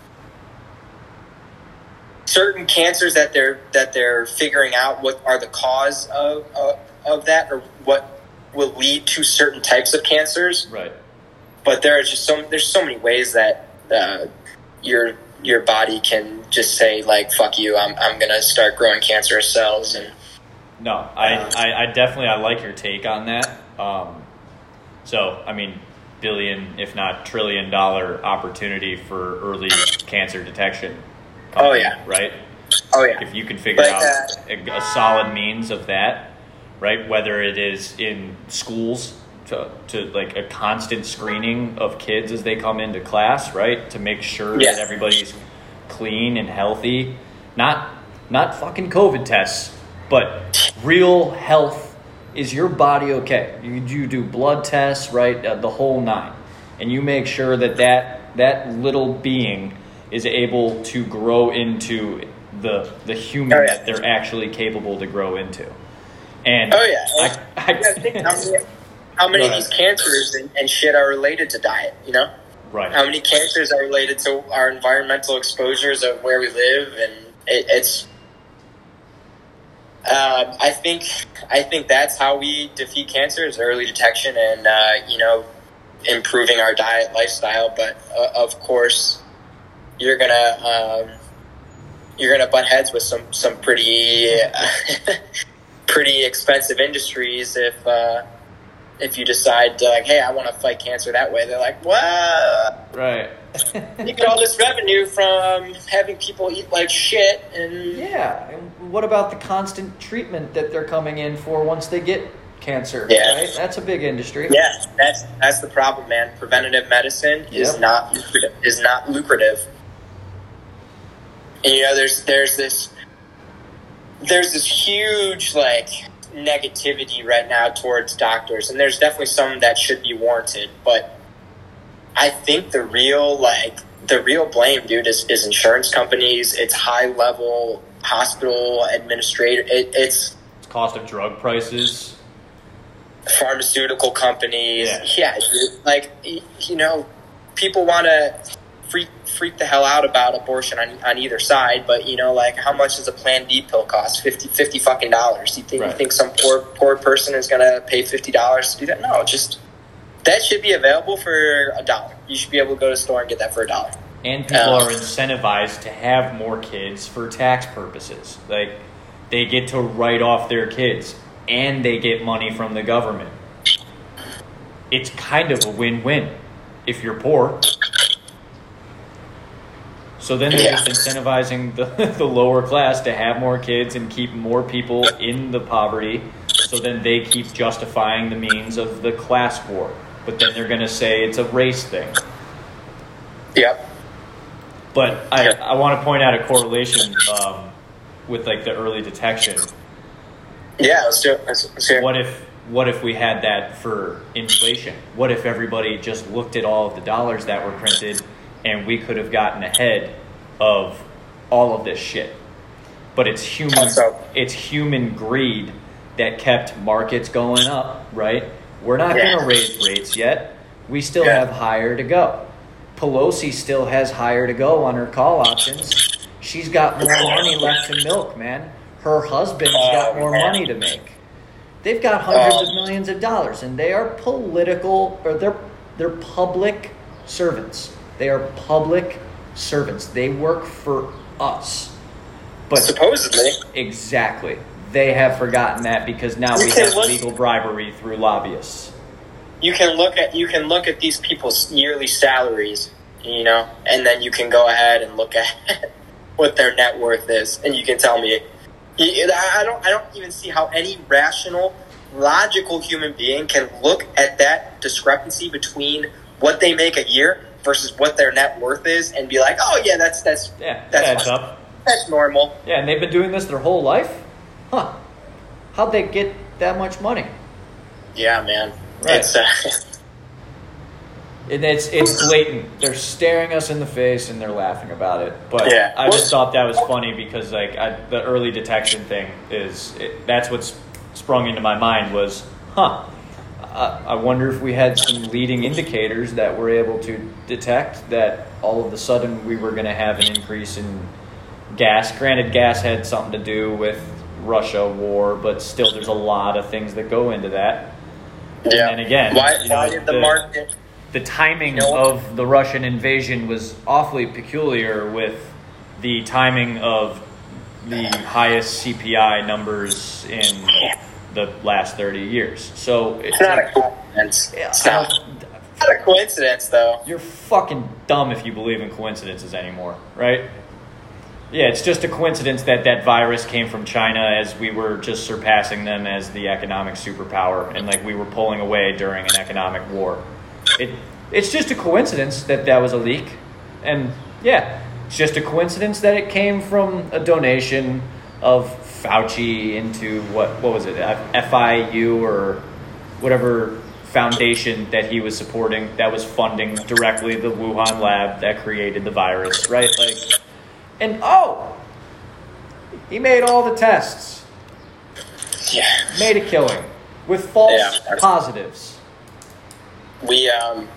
certain cancers that they're that they're figuring out what are the cause of of, of that or what will lead to certain types of cancers. Right. But there are just so there's so many ways that uh, your your body can just say like fuck you I'm I'm gonna start growing cancerous cells and No, I, I, I definitely I like your take on that. Um, so, I mean, billion, if not trillion dollar opportunity for early cancer detection. Oh, yeah. Right? Oh yeah. If you can figure But, out uh, a, a solid means of that, right? Whether it is in schools to, to like a constant screening of kids as they come into class, right? To make sure Yeah. that everybody's clean and healthy. Not not fucking COVID tests, but real health. Is your body okay? You, you do blood tests, right? Uh, the whole nine, and you make sure that that that little being is able to grow into the the human Oh, yeah. that they're actually capable to grow into. And Oh yeah. I, I, gotta think how many, how many of these cancers and, and shit are related to diet? You know, right. how many cancers are related to our environmental exposures of where we live, and it, it's. Um, I think I think that's how we defeat cancer is early detection and uh, you know improving our diet lifestyle. But uh, of course, you're gonna um, you're gonna butt heads with some some pretty *laughs* pretty expensive industries if uh, if you decide to like, hey, I want to fight cancer that way. They're like, what? Right. You get all this revenue from having people eat like shit, and Yeah. And what about the constant treatment that they're coming in for once they get cancer? Yeah. Right? That's a big industry. yeah, that's that's the problem, man. Preventative medicine is Yep. not lucrative, is not lucrative. And, you know, there's there's this there's this huge like negativity right now towards doctors, and there's definitely some that should be warranted, but I think the real like the real blame, dude, is, is insurance companies. It's high level hospital administrator. It, it's It's cost of drug prices. pharmaceutical companies. Yeah. Yeah, dude. Like you know, people want to freak freak the hell out about abortion on, on either side, but you know, like how much does a Plan B pill cost? 50, 50 fucking dollars. You think Right. you think some poor poor person is gonna pay fifty dollars to do that? No, just that should be available for a dollar. You should be able to go to the store and get that for a dollar. And people Um, are incentivized to have more kids for tax purposes. Like they get to write off their kids and they get money from the government. It's kind of a win-win if you're poor. So then they're Yeah. just incentivizing the, *laughs* the lower class to have more kids and keep more people in the poverty. So then they keep justifying the means of the class war. But then they're going to say it's a race thing. Yep. But I. I want to point out a correlation um, with like the early detection. Yeah, let's do it. Let's, let's. What if what if we had that for inflation? What if everybody just looked at all of the dollars that were printed and we could have gotten ahead of all of this shit? But it's human so? it's human greed that kept markets going up, right? We're not Yeah. going to raise rates yet. We still Yeah. have higher to go. Pelosi still has higher to go on her call options. She's got more money left to milk, man. Her husband's got Oh, more money to make. They've got hundreds Oh. of millions of dollars, and they are political or they're they're public servants. They are public servants. They work for us. But Supposedly. exactly, they have forgotten that because now You we have look- legal bribery through lobbyists. you can look at you can look at these people's yearly salaries, you know, and then you can go ahead and look at *laughs* what their net worth is, and you can tell me. I don't. I don't even see how any rational, logical human being can look at that discrepancy between what they make a year versus what their net worth is, and be like, "Oh yeah, that's that's Yeah, that that's adds up. That's normal." Yeah, and they've been doing this their whole life. Huh? How'd they get that much money? Yeah, man. Right. It's uh, *laughs* And it's it's blatant. They're staring us in the face and they're laughing about it. But Yeah. I just thought that was funny because like I, the early detection thing is it, that's what's sprung into my mind was, huh? I, I wonder if we had some leading indicators that were able to detect that all of a sudden we were going to have an increase in gas. Granted, gas had something to do with Russia war, but still, there's a lot of things that go into that. yeah. And again, why, you know, why did the, the- market? the timing You know- of the Russian invasion was awfully peculiar with the timing of the highest CPI numbers in the last 30 years. So It's not a coincidence. Yeah, It's not, not a coincidence, though. you're fucking dumb if you believe in coincidences anymore, right? Yeah, it's just a coincidence that that virus came from China as we were just surpassing them as the economic superpower and like we were pulling away during an economic war. It it's just a coincidence that that was a leak. And yeah, it's just a coincidence that it came from a donation of Fauci into what what was it? FIU or whatever foundation that he was supporting that was funding directly the Wuhan lab that created the virus, right? Like, and oh, he made all the tests, Yeah. made a killing with false Yeah. positives. we um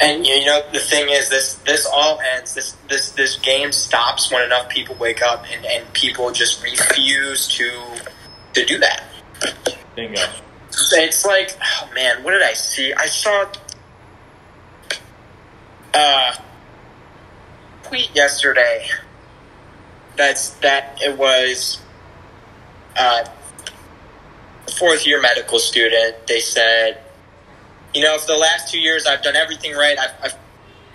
and you know the thing is this this all ends this this this game stops when enough people wake up and and people just refuse to to do that Bingo. it's like oh man what did i see i saw uh tweet yesterday that's that it was uh fourth year medical student, they said, you know, for the last two years, I've done everything right. I've, I've,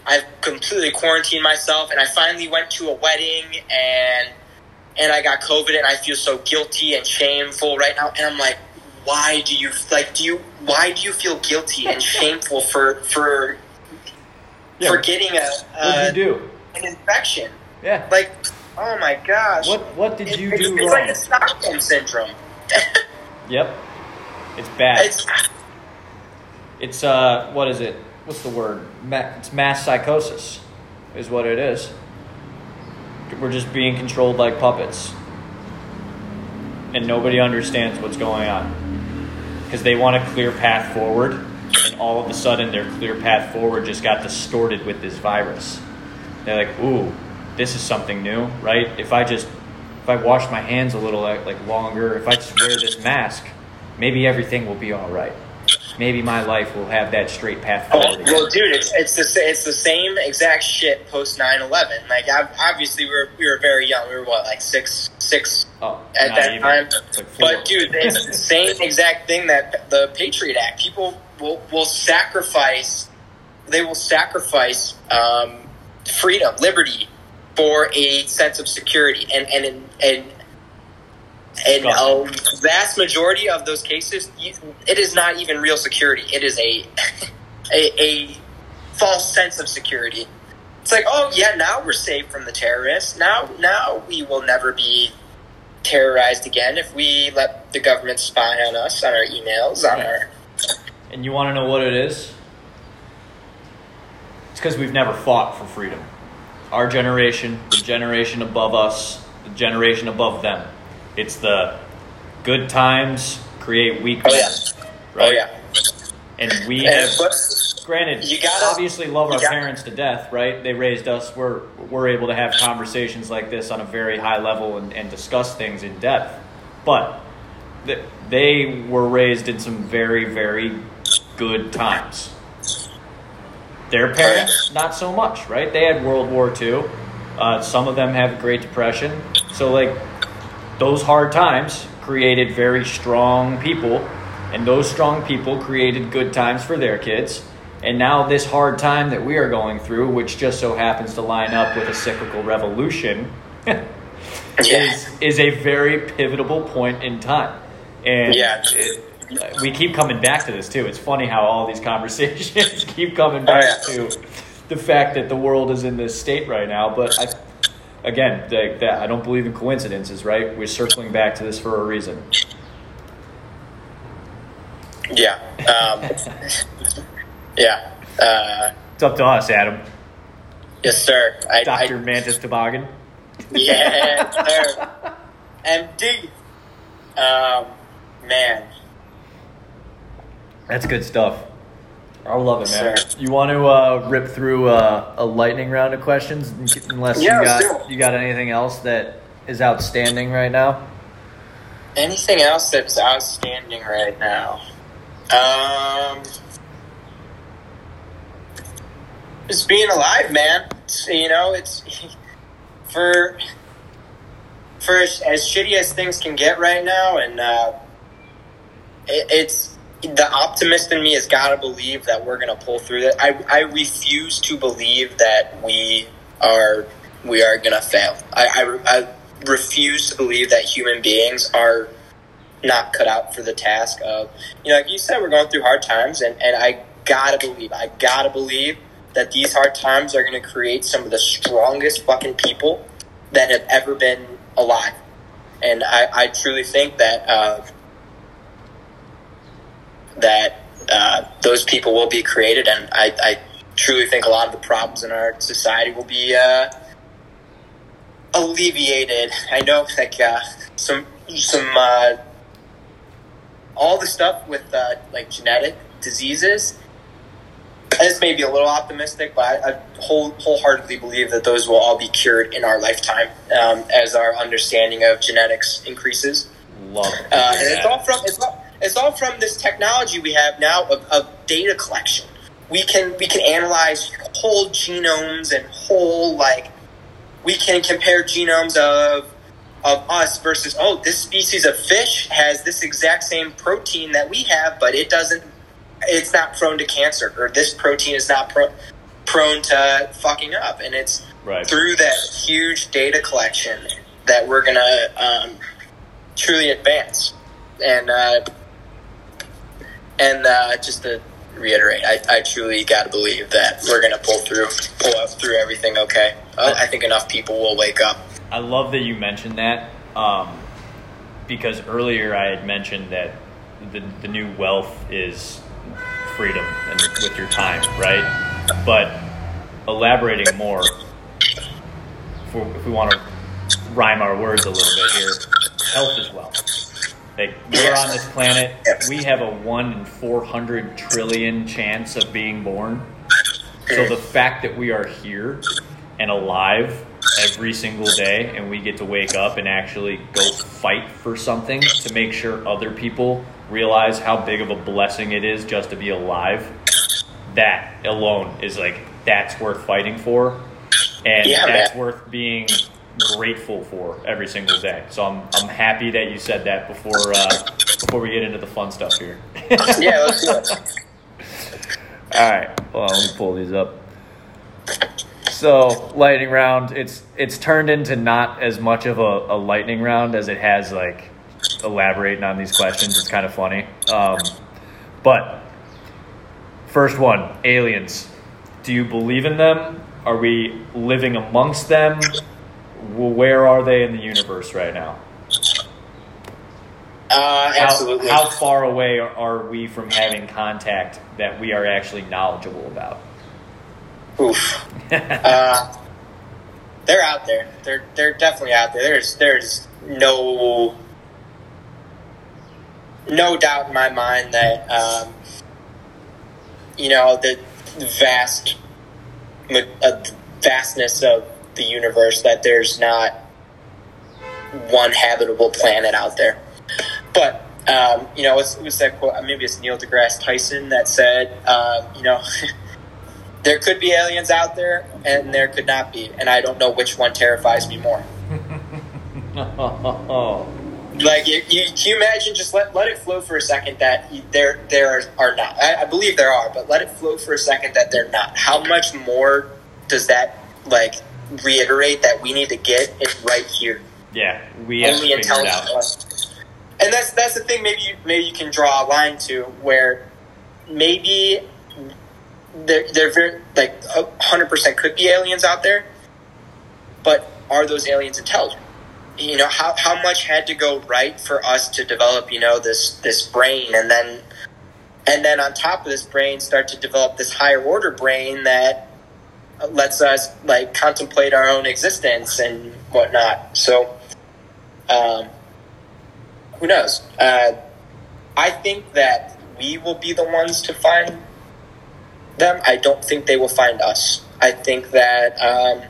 I've completely quarantined myself, and I finally went to a wedding, and and I got COVID, and I feel so guilty and shameful right now. And I'm like, why do you like? Do you why do you feel guilty and shameful for for Yeah, for getting a, a you do? An infection? Yeah. Like, oh my gosh, What what did you it's, do it's wrong? like a Stockholm syndrome. *laughs* Yep. It's bad. it's It's uh, what is it? What's the word? Ma- it's mass psychosis, is what it is. We're just being controlled like puppets, and nobody understands what's going on because they want a clear path forward, and all of a sudden their clear path forward just got distorted with this virus. They're like, "Ooh, this is something new, right? If I just if I wash my hands a little like, like longer, if I just wear this mask, maybe everything will be all right. Maybe my life will have that straight path Oh, forward. again." well, dude, it's it's the it's the same exact shit post 9-11. Like, ob- obviously, we were we were very young. We were what, like six six oh, at that even. time. Like. But dude, it's the same exact thing that the Patriot Act. People will will sacrifice. They will sacrifice um, freedom, liberty, for a sense of security, and and and. and a vast majority of those cases, you, it is not even real security. It is a, *laughs* a a false sense of security. It's like, oh yeah, now we're safe from the terrorists. Now, now we will never be terrorized again if we let the government spy on us, on our emails, on our. And you want to know what it is? It's because we've never fought for freedom. Our generation, the generation above us, the generation above them. It's the good times create weak Oh yeah, Right? oh yeah. And we have, granted, you gotta- obviously love our gotta- parents to death, right? They raised us. We're, we're able to have conversations like this on a very high level and, and discuss things in depth. But th- they were raised in some very, very good times. Their parents, not so much, right? They had World War II. Uh, some of them have Great Depression. So, like, those hard times created very strong people, and those strong people created good times for their kids. And now, this hard time that we are going through, which just so happens to line up with a cyclical revolution, *laughs* is, is a very pivotal point in time. And Yeah. it- we keep coming back to this too. It's funny how all these *laughs* conversations keep coming back Oh, yeah. to the fact that the world is in this state right now. But I, again, that I don't believe in coincidences. Right? We're circling back to this for a reason. yeah, um, *laughs* yeah. Uh, It's up to us, Adam, yes, sir. I, Doctor I, Mantis Toboggan. yeah, sir. *laughs* MD. Um, man. That's good stuff. I love it, man. Sure. You want to uh, rip through uh, a lightning round of questions, unless Yeah, you got sure. you got anything else that is outstanding right now? Anything else that's outstanding right now? Um, just being alive, man. It's, you know, it's *laughs* for for as, as shitty as things can get right now, and uh, it, it's the optimist in me has got to believe that we're going to pull through that. I, I refuse to believe that we are we are going to fail. I, I, I refuse to believe that human beings are not cut out for the task of you know like you said we're going through hard times and, and I gotta believe I gotta believe that these hard times are going to create some of the strongest fucking people that have ever been alive and I, I truly think that uh, that uh, those people will be created, and I, I, truly think a lot of the problems in our society will be uh, alleviated. I know, like uh, some some uh, all the stuff with uh, like genetic diseases. This may be a little optimistic, but I, I whole, wholeheartedly believe that those will all be cured in our lifetime um, as our understanding of genetics increases. Love Uh, and it's all from it's all, it's all from this technology we have now of, of data collection. We can we can analyze whole genomes and whole like we can compare genomes of of us versus oh this species of fish has this exact same protein that we have, but it doesn't. It's not prone to cancer, or this protein is not pro- prone to fucking up, and it's Right. through that huge data collection that we're gonna um, truly advance. And uh, and uh, just to reiterate, I, I truly got to believe that we're gonna pull through, pull up through everything. Okay, I, I think enough people will wake up. I love that you mentioned that um, because earlier I had mentioned that the, the new wealth is freedom and with your time, right? But elaborating more, if, we if we want to rhyme our words a little bit here, health is wealth. Like we're on this planet, we have a one in four hundred trillion chance of being born. So the fact that we are here and alive every single day and we get to wake up and actually go fight for something to make sure other people realize how big of a blessing it is just to be alive, that alone is like that's worth fighting for. And Yeah, that's man. worth being grateful for every single day. So I'm I'm happy that you said that before uh, before we get into the fun stuff here. *laughs* Yeah, let's do it. *laughs* All right. Well, let me pull these up. So lightning round, it's it's turned into not as much of a, a lightning round as it has like elaborating on these questions. It's kind of funny. Um, but first one, aliens. Do you believe in them? Are we living amongst them? Where are they in the universe right now? Uh, How, absolutely. how far away are, we from having contact that we are actually knowledgeable about? Oof. *laughs* uh, they're out there. They're they're definitely out there. There's there's no no doubt in my mind that um, you know the vast ma- uh, vastness of the universe that there's not one habitable planet out there. But um, you know, it was, it was that quote. Maybe it's Neil deGrasse Tyson that said, um, you know. *laughs* there could be aliens out there and there could not be and i don't know which one terrifies me more *laughs* like you, you, can you imagine just let, let it flow for a second that you- there there are not I, I believe there are but let it flow for a second that they're not how much more does that like reiterate that we need to get it right here yeah, we only figure it intelligent out. And that's that's the thing. Maybe you, maybe you can draw a line to where maybe they're they're very like hundred percent could be aliens out there, but are those aliens intelligent? You know how how much had to go right for us to develop you know this this brain and then and then on top of this brain start to develop this higher order brain that lets us like contemplate our own existence and whatnot. So, um, who knows? Uh, I think that we will be the ones to find them. I don't think they will find us. I think that um,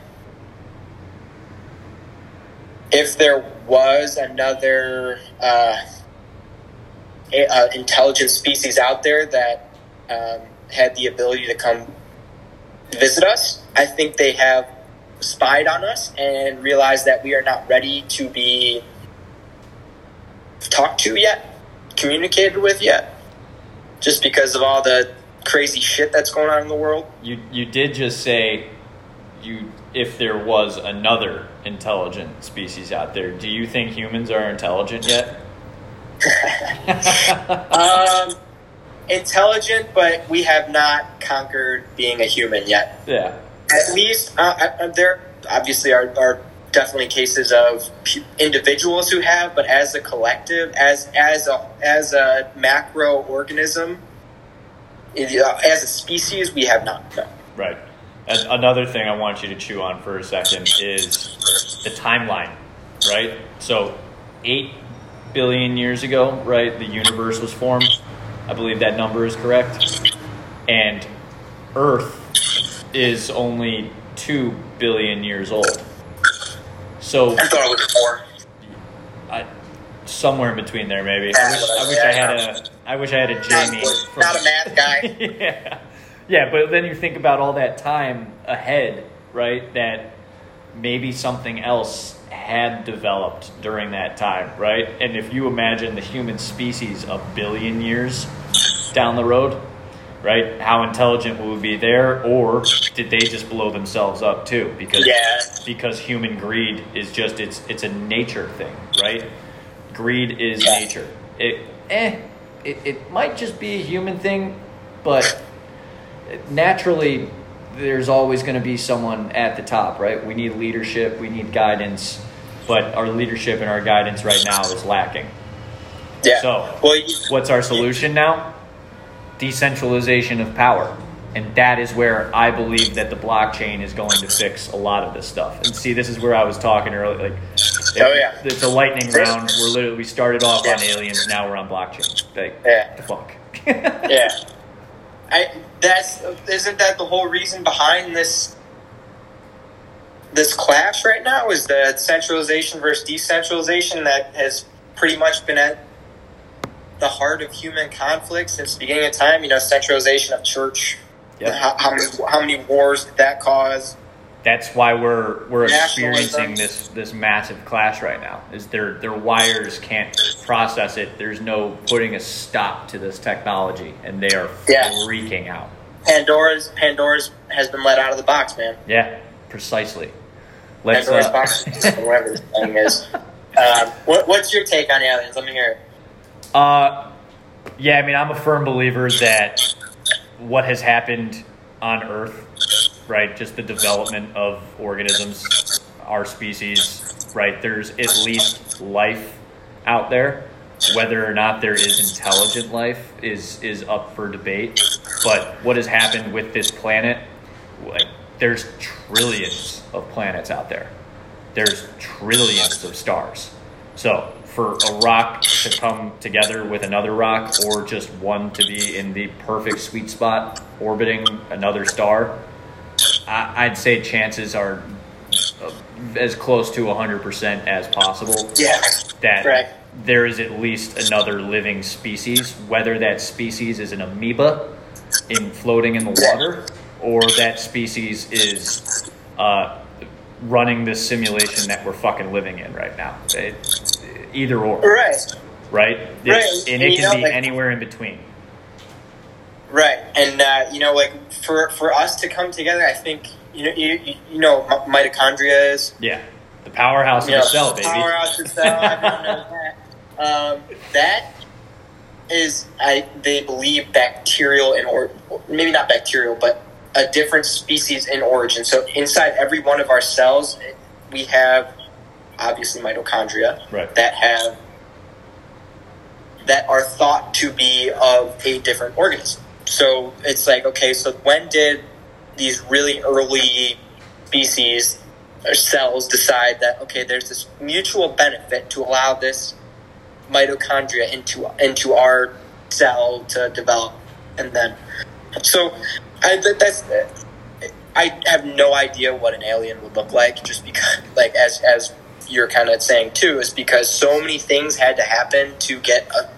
if there was another uh, a, uh, intelligent species out there that um, had the ability to come visit us, I think they have spied on us and realized that we are not ready to be talked to yet, communicated with yet, just because of all the crazy shit that's going on in the world. You you did just say you if there was another intelligent species out there, do you think humans are intelligent yet? *laughs* um, intelligent, but we have not conquered being a human yet. Yeah. At least uh, uh, there obviously are, are definitely cases of individuals who have, but as a collective, as as a as a macro organism, uh, as a species, we have not. No. Right. And another thing I want you to chew on for a second is the timeline, right? So, eight billion years ago, right, the universe was formed. I believe that number is correct. And Earth is only two billion years old. So I thought it was four. I, somewhere in between there, maybe. I wish, I wish I had a. I wish I had a Jamie. Not, from- not a math guy. *laughs* yeah. Yeah, but then you think about all that time ahead, right? That maybe something else had developed during that time, right? And if you imagine the human species a billion years down the road, right? How intelligent will we be there, or did they just blow themselves up too? Because Yeah. because human greed is just it's it's a nature thing, right? Greed is Yeah. nature. It eh, it, it might just be a human thing, but naturally there's always going to be someone at the top, right? We need leadership, we need guidance, but our leadership and our guidance right now is lacking. Yeah. So- well, you- What's our solution now? Decentralization of power. And that is where I believe that the blockchain is going to fix a lot of this stuff. And see, this is where I was talking earlier. Like, Oh, yeah. it's a lightning round. We're literally we started off on Yeah. aliens, now we're on blockchain. Like, Yeah. the fuck. yeah. I that's isn't that the whole reason behind this this clash right now is the centralization versus decentralization that has pretty much been at the heart of human conflict since the beginning of time. You know, centralization of church. Yep. How, how many how many wars did that cause? That's why we're we're experiencing this this massive clash right now. Is their their wires can't process it. There's no putting a stop to this technology, and they are Yeah. freaking out. Pandora's Pandora's has been let out of the box, man. Yeah, precisely. Let's. Pandora's Uh, box, *laughs* whatever this thing is. Um, what, what's your take on aliens? Let me hear it. Uh, yeah, I mean, I'm a firm believer that what has happened on Earth, right? Just the development of organisms, our species, right? There's at least life out there. Whether or not there is intelligent life is is up for debate. But what has happened with this planet? Like, there's trillions of planets out there. There's trillions of stars. So for a rock to come together with another rock, or just one to be in the perfect sweet spot orbiting another star, I, I'd say chances are uh, as close to 100% as possible Yeah. that there is at least another living species, whether that species is an amoeba in floating in the water, or that species is uh, running this simulation that we're fucking living in right now. It, either or, Right. right? It- Right. And it you can know, be like- anywhere in between. Right, and uh, you know, like for for us to come together, I think you know, you, you- know, mi- mitochondria is Yeah, the powerhouse of know, the cell, baby. powerhouse of the cell. Everyone knows *laughs* that. Um, that is, I they believe bacterial and or maybe not bacterial, but a different species in origin. So inside every one of our cells, we have obviously mitochondria Right. that have that are thought to be of a different organism. So it's like, okay, so when did these really early species or cells decide that okay, there's this mutual benefit to allow this mitochondria into into our cell to develop, and then so I, that's I have no idea what an alien would look like, just because like as as you're kind of saying too, is because so many things had to happen to get a,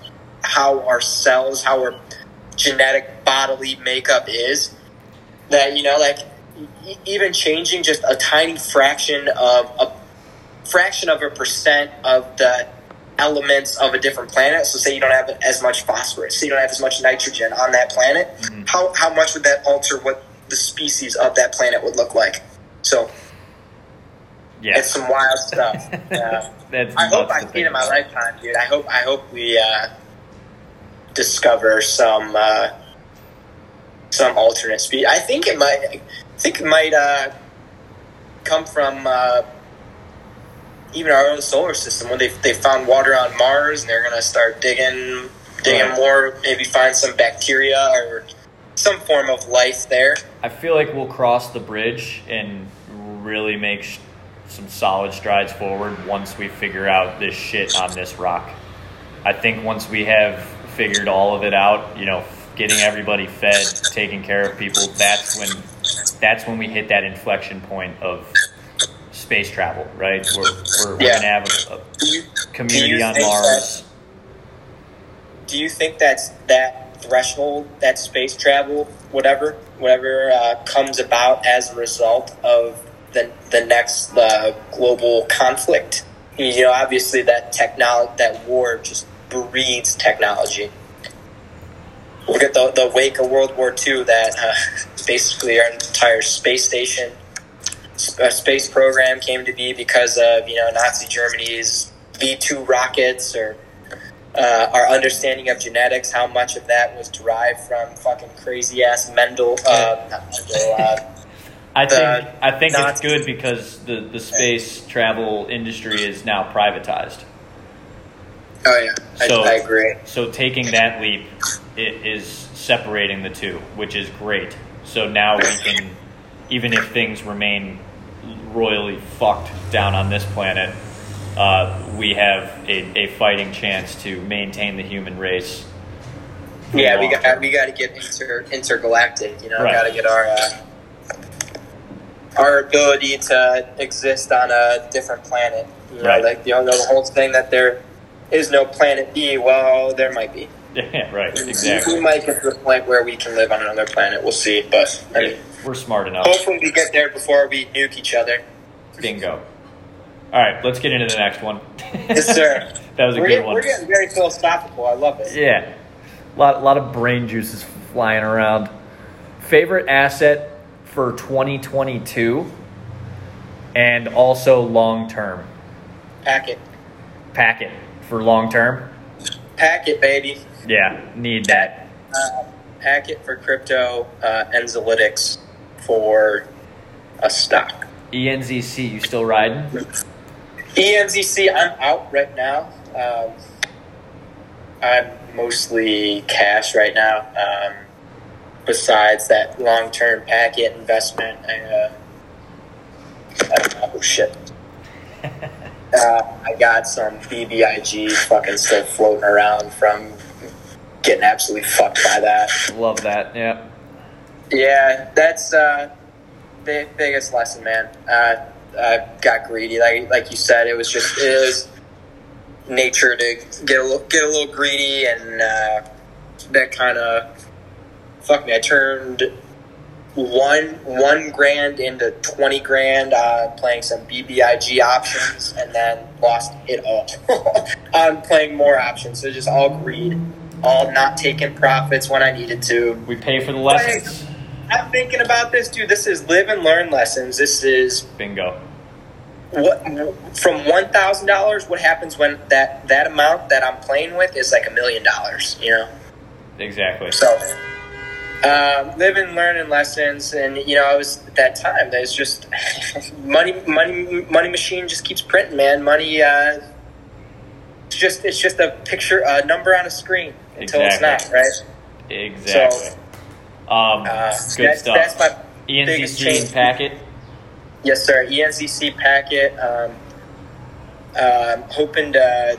how our cells, how our genetic bodily makeup is that you know like even changing just a tiny fraction of a fraction of a percent of the elements of a different planet. So, say you don't have as much phosphorus, so you don't have as much nitrogen on that planet. Mhm. How how much would that alter what the species of that planet would look like? So, Yeah. it's some wild stuff. *laughs* That's I hope I see it in my lifetime, dude. I hope I hope we uh, discover some uh, some alternate speed. I think it might. I think it might uh, come from uh, even our own solar system when they they found water on Mars and they're gonna start digging digging Right. more. Maybe find some bacteria or some form of life there. I feel like we'll cross the bridge and really make sh- some solid strides forward once we figure out this shit on this rock. I think once we have figured all of it out, you know, getting everybody fed, taking care of people, that's when that's when we hit that inflection point of space travel, right? We're, we're, we're gonna have a, a you, community on Mars. do you think that's that threshold, that space travel, whatever, whatever uh, comes about as a result of the the next uh, global conflict? You know, obviously that technology, that war, just breeds technology. Look at the the wake of World War II. That uh, *laughs* basically our entire space station, uh, space program came to be because of you know Nazi Germany's V two rockets or uh, our understanding of genetics, how much of that was derived from fucking crazy ass Mendel. Uh, Mendel uh, I think I think it's good because the, the space travel industry is now privatized. oh yeah, I, So- I agree. So taking that leap it is separating the two, which is great. So now we can, even if things remain royally fucked down on this planet, uh, we have a, a fighting chance to maintain the human race. Yeah, we got term. we got to get inter, intergalactic. You know, Right. got to get our uh, our ability to exist on a different planet. You know, Right. like you know the whole thing that there is no planet B. Well, there might be. *laughs* Yeah, right, Exactly. We might get to the point where we can live on another planet. We'll see, but I mean, We're smart enough. hopefully we get there before we nuke each other. Bingo. All right, let's get into the next one. Yes, sir. *laughs* that was a we're, good getting, one. we're getting very philosophical. I love it. Yeah. A lot, lot of brain juices flying around. Favorite asset for 2022 and also long term. Packet, Packet for long term. Packet, baby. Yeah, need that. Uh, packet for crypto. Uh, Enzolytics for a stock. ENZC, you still riding? ENZC, I'm out right now. Um, I'm mostly cash right now. Um, besides that long term packet investment, I, uh, I don't know. Oh, shit. *laughs* Uh, I got some BBIG fucking still floating around from getting absolutely fucked by that. Love that. Yeah. Yeah, that's uh, the biggest lesson, man. Uh, I got greedy, like like you said. It was just it was nature to get a little get a little greedy, and uh, that kind of fuck me. I turned one one grand into twenty grand uh, playing some BBIG options, and then lost it all *laughs* on playing more options. So just all greed, all not taking profits when I needed to. We pay for the lessons. I'm thinking about this, dude. This is live and learn lessons. This is Bingo. what from one thousand dollars. What happens when that that amount that I'm playing with is like a million dollars? You know. Exactly. So, um, live and learn and lessons, and you know, I was at that time. There's just *laughs* money, money, money machine just keeps printing, man. Money, uh, it's just it's just a picture, a number on a screen until it's not right. Exactly. um, Uh, good that's, stuff. That's my change. packet. Yes, sir. E ENZC packet. Um, um, hoping to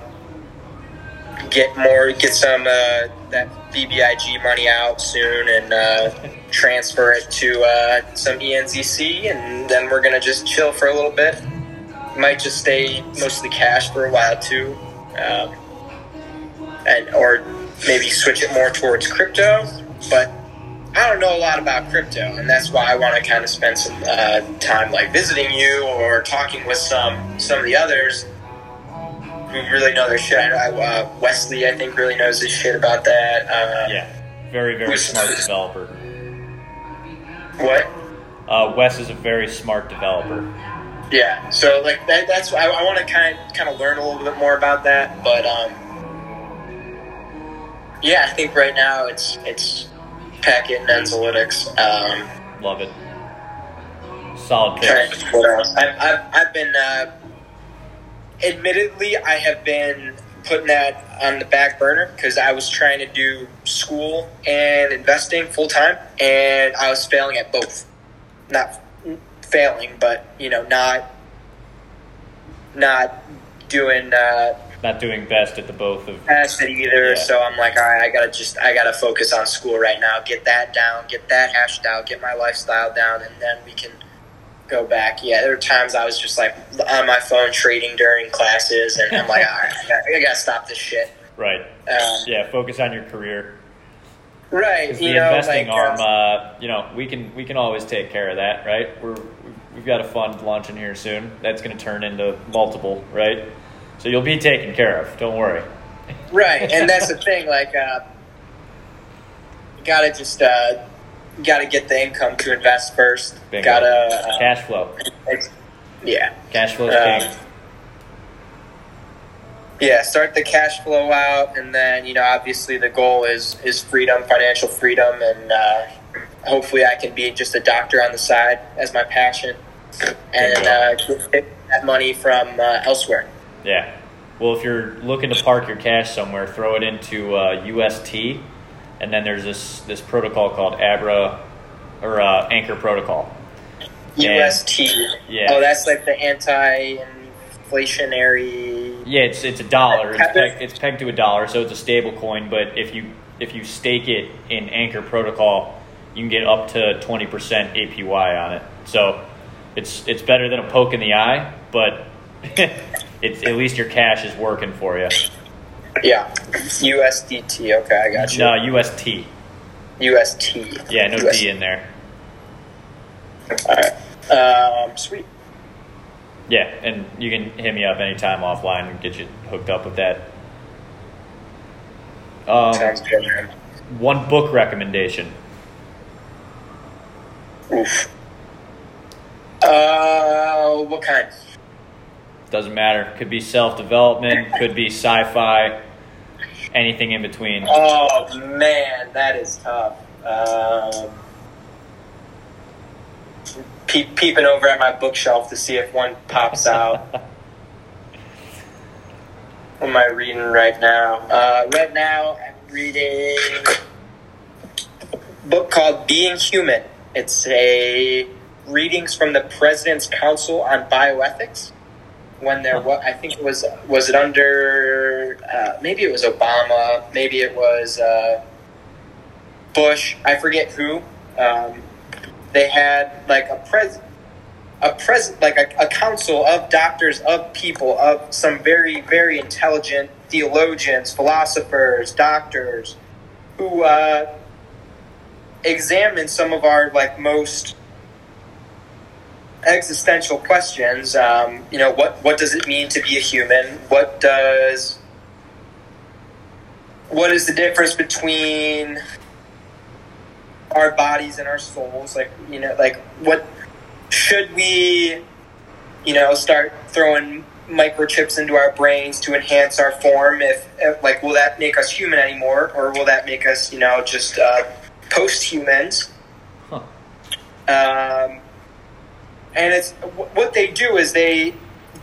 get more, get some uh, that BBIG money out soon, and uh, transfer it to uh, some ENZC, and then we're gonna just chill for a little bit. Might just stay mostly cash for a while too, um, and or maybe switch it more towards crypto. But I don't know a lot about crypto, and that's why I want to kind of spend some uh, time like visiting you or talking with some some of the others really know their shit. Uh, Wesley, I think, really knows his shit about that. Uh, Yeah, very very smart developer. What? Uh, Wes is a very smart developer. Yeah. So like that, that's I, I want to kind kind of learn a little bit more about that, but um, yeah, I think right now it's it's Packet and Enzolytics. Um, Love it. Solid pick. what else? I've, I've, I've been, uh, admittedly, I have been putting that on the back burner because I was trying to do school and investing full time, and I was failing at both. Not failing, but you know, not not doing uh, Not doing best at the both of. past it either. Yeah. So I'm like, all right, I gotta just, I gotta focus on school right now. Get that down, get that hashed out, get my lifestyle down, and then we can go back. Yeah, there were times I was just like on my phone trading during classes, and I'm like, *laughs* all right, I gotta, I gotta stop this shit. Right. Um, Yeah. Focus on your career. Right, 'Cause you the know, investing like, arm, uh, uh, you know, we can we can always take care of that, right? We're we've got a fund launching here soon. That's going to turn into multiple, right? So you'll be taken care of. Don't worry. right, and that's the thing. Like, uh, you gotta just, uh, gotta get the income to invest first. Bingo. Gotta, uh, Cash flow. yeah. Cash flow is Um. Yeah, start the cash flow out, and then you know, obviously, the goal is is freedom, financial freedom, and uh, hopefully, I can be just a doctor on the side as my passion, and uh, get that money from uh, elsewhere. Yeah. Well, if you're looking to park your cash somewhere, throw it into uh, UST, and then there's this this protocol called Abra or uh, Anchor Protocol. UST. Yeah. Oh, that's like the anti-inflationary. Yeah, it's it's a dollar. It's pegged, it's pegged to a dollar, so it's a stable coin. But if you if you stake it in Anchor Protocol, you can get up to twenty percent APY on it. So it's it's better than a poke in the eye, but *laughs* it's at least your cash is working for you. Yeah, USDT. Okay, I got you. No, UST. UST. Yeah, no D in there. All right. Um, sweet. Yeah, and you can hit me up anytime offline and get you hooked up with that. Um, Sounds good. one book recommendation. Oof. Uh, what kind? Doesn't matter. Could be self development, could be sci fi, anything in between. Oh man, that is tough. Um, peep, peeping over at my bookshelf to see if one pops out. what am I reading right now? Uh, right now, I'm reading a book called Being Human. It's a readings from the President's Council on Bioethics. When there was, I think it was was it under uh, maybe it was Obama, maybe it was uh, Bush. I forget who. Um, they had like a pres a pres like a, a council of doctors of people of some very very intelligent theologians philosophers doctors who uh, examine some of our like most existential questions um, you know what what does it mean to be a human? What does what is the difference between our bodies and our souls? Like you know like what should we you know start throwing microchips into our brains to enhance our form if, if like will that make us human anymore? Or will that make us you know just uh, post humans Huh. um, and it's what they do is they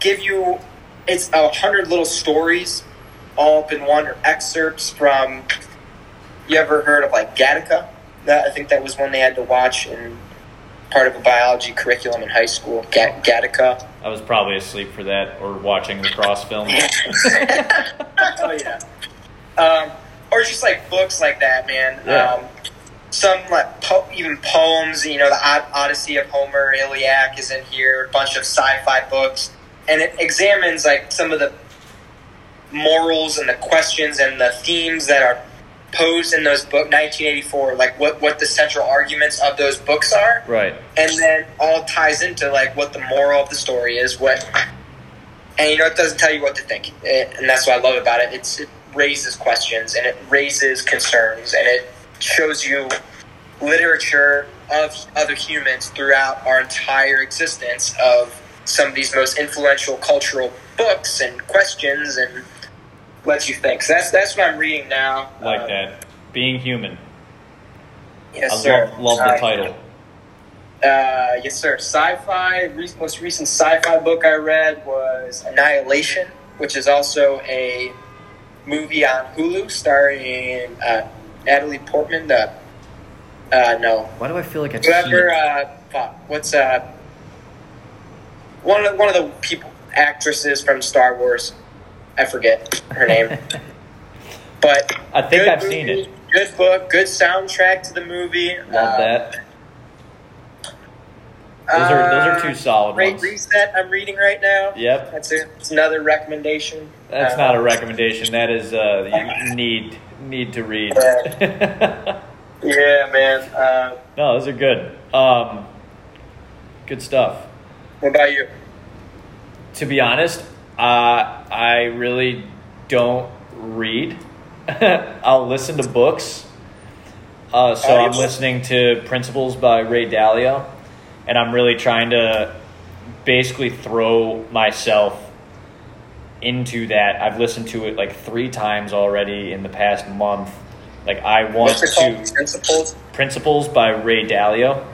give you it's a hundred little stories all up in one or excerpts from you ever heard of like Gattaca? That I think that was one they had to watch in part of a biology curriculum in high school. Ga- Gattaca. I was probably asleep for that or watching the cross film. *laughs* oh yeah. Um, or just like books like that, man. Yeah. Um, some like po- even poems. You know, the Od- Odyssey of Homer, Iliad is in here. A bunch of sci-fi books, and it examines like some of the morals and the questions and the themes that are posed in those book 1984 like what what the central arguments of those books are Right. and then all ties into like what the moral of the story is what and you know it doesn't tell you what to think It- and that's what i love about it it's it raises questions and it raises concerns and it shows you literature of other humans throughout our entire existence of some of these most influential cultural books and questions and lets you think so that's that's what i'm reading now Like Uh, that. Being human. yes I sir love, love Uh, the title. Uh, yes, sir. Sci-fi. Re- most recent sci-fi book I read was Annihilation, which is also a movie on Hulu starring uh, Natalie Portman. The uh, no, Why do I feel like I've whoever. Uh, fuck, what's uh, one of one of the people actresses from Star Wars. I forget her name, *laughs* but I think I've seen it. Good book, good soundtrack to the movie. Love Uh, that. Those are those are two solid Great ones. Reset. I'm reading right now. Yep. That's a, it's another recommendation. That's Uh, not a recommendation. That is uh, you need need to read. *laughs* Yeah, man. Uh, no, those are good. Um, good stuff. what about you? To be honest, uh, I really don't read. *laughs* I'll listen to books. Uh, so I'm listening to Principles by Ray Dalio, and I'm really trying to basically throw myself into that. I've listened to it like three times already in the past month. Like I want to Principles. Principles by Ray Dalio.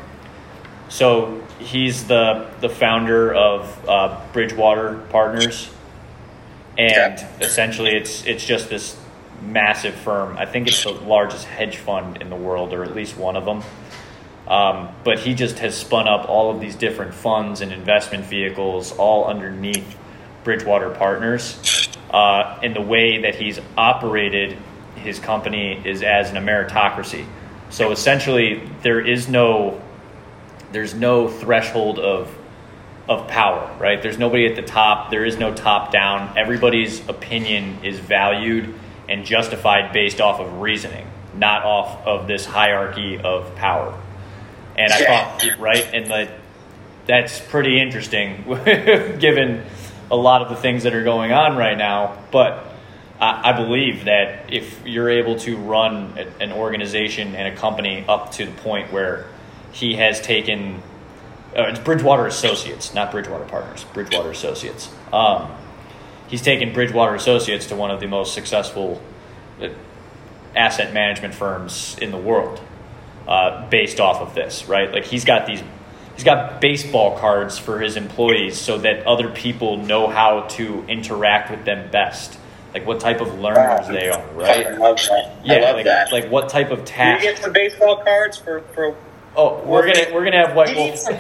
So he's the the founder of uh, Bridgewater Partners, and Okay. essentially it's it's just this massive firm. I think it's the largest hedge fund in the world, or at least one of them. Um, but he just has spun up all of these different funds and investment vehicles all underneath Bridgewater Partners. Uh, and the way that he's operated his company is as an meritocracy. So essentially, there is no there's no threshold of of power, right? There's nobody at the top. There is no top down. Everybody's opinion is valued and justified based off of reasoning, not off of this hierarchy of power. And I thought, right, and like that's pretty interesting, *laughs* given a lot of the things that are going on right now. But I, I believe that if you're able to run a- an organization and a company up to the point where he has taken uh, Bridgewater Associates, not Bridgewater Partners. Bridgewater Associates. Um, he's taken Bridgewater Associates to one of the most successful uh, asset management firms in the world, uh, based off of this, right? Like he's got these, he's got baseball cards for his employees so that other people know how to interact with them best, like what type of learners they are, I right? love that. Yeah, I love like, that. like what type of Do you task? get some baseball cards for for? Oh, we're gonna we're gonna have white We need wolf. some.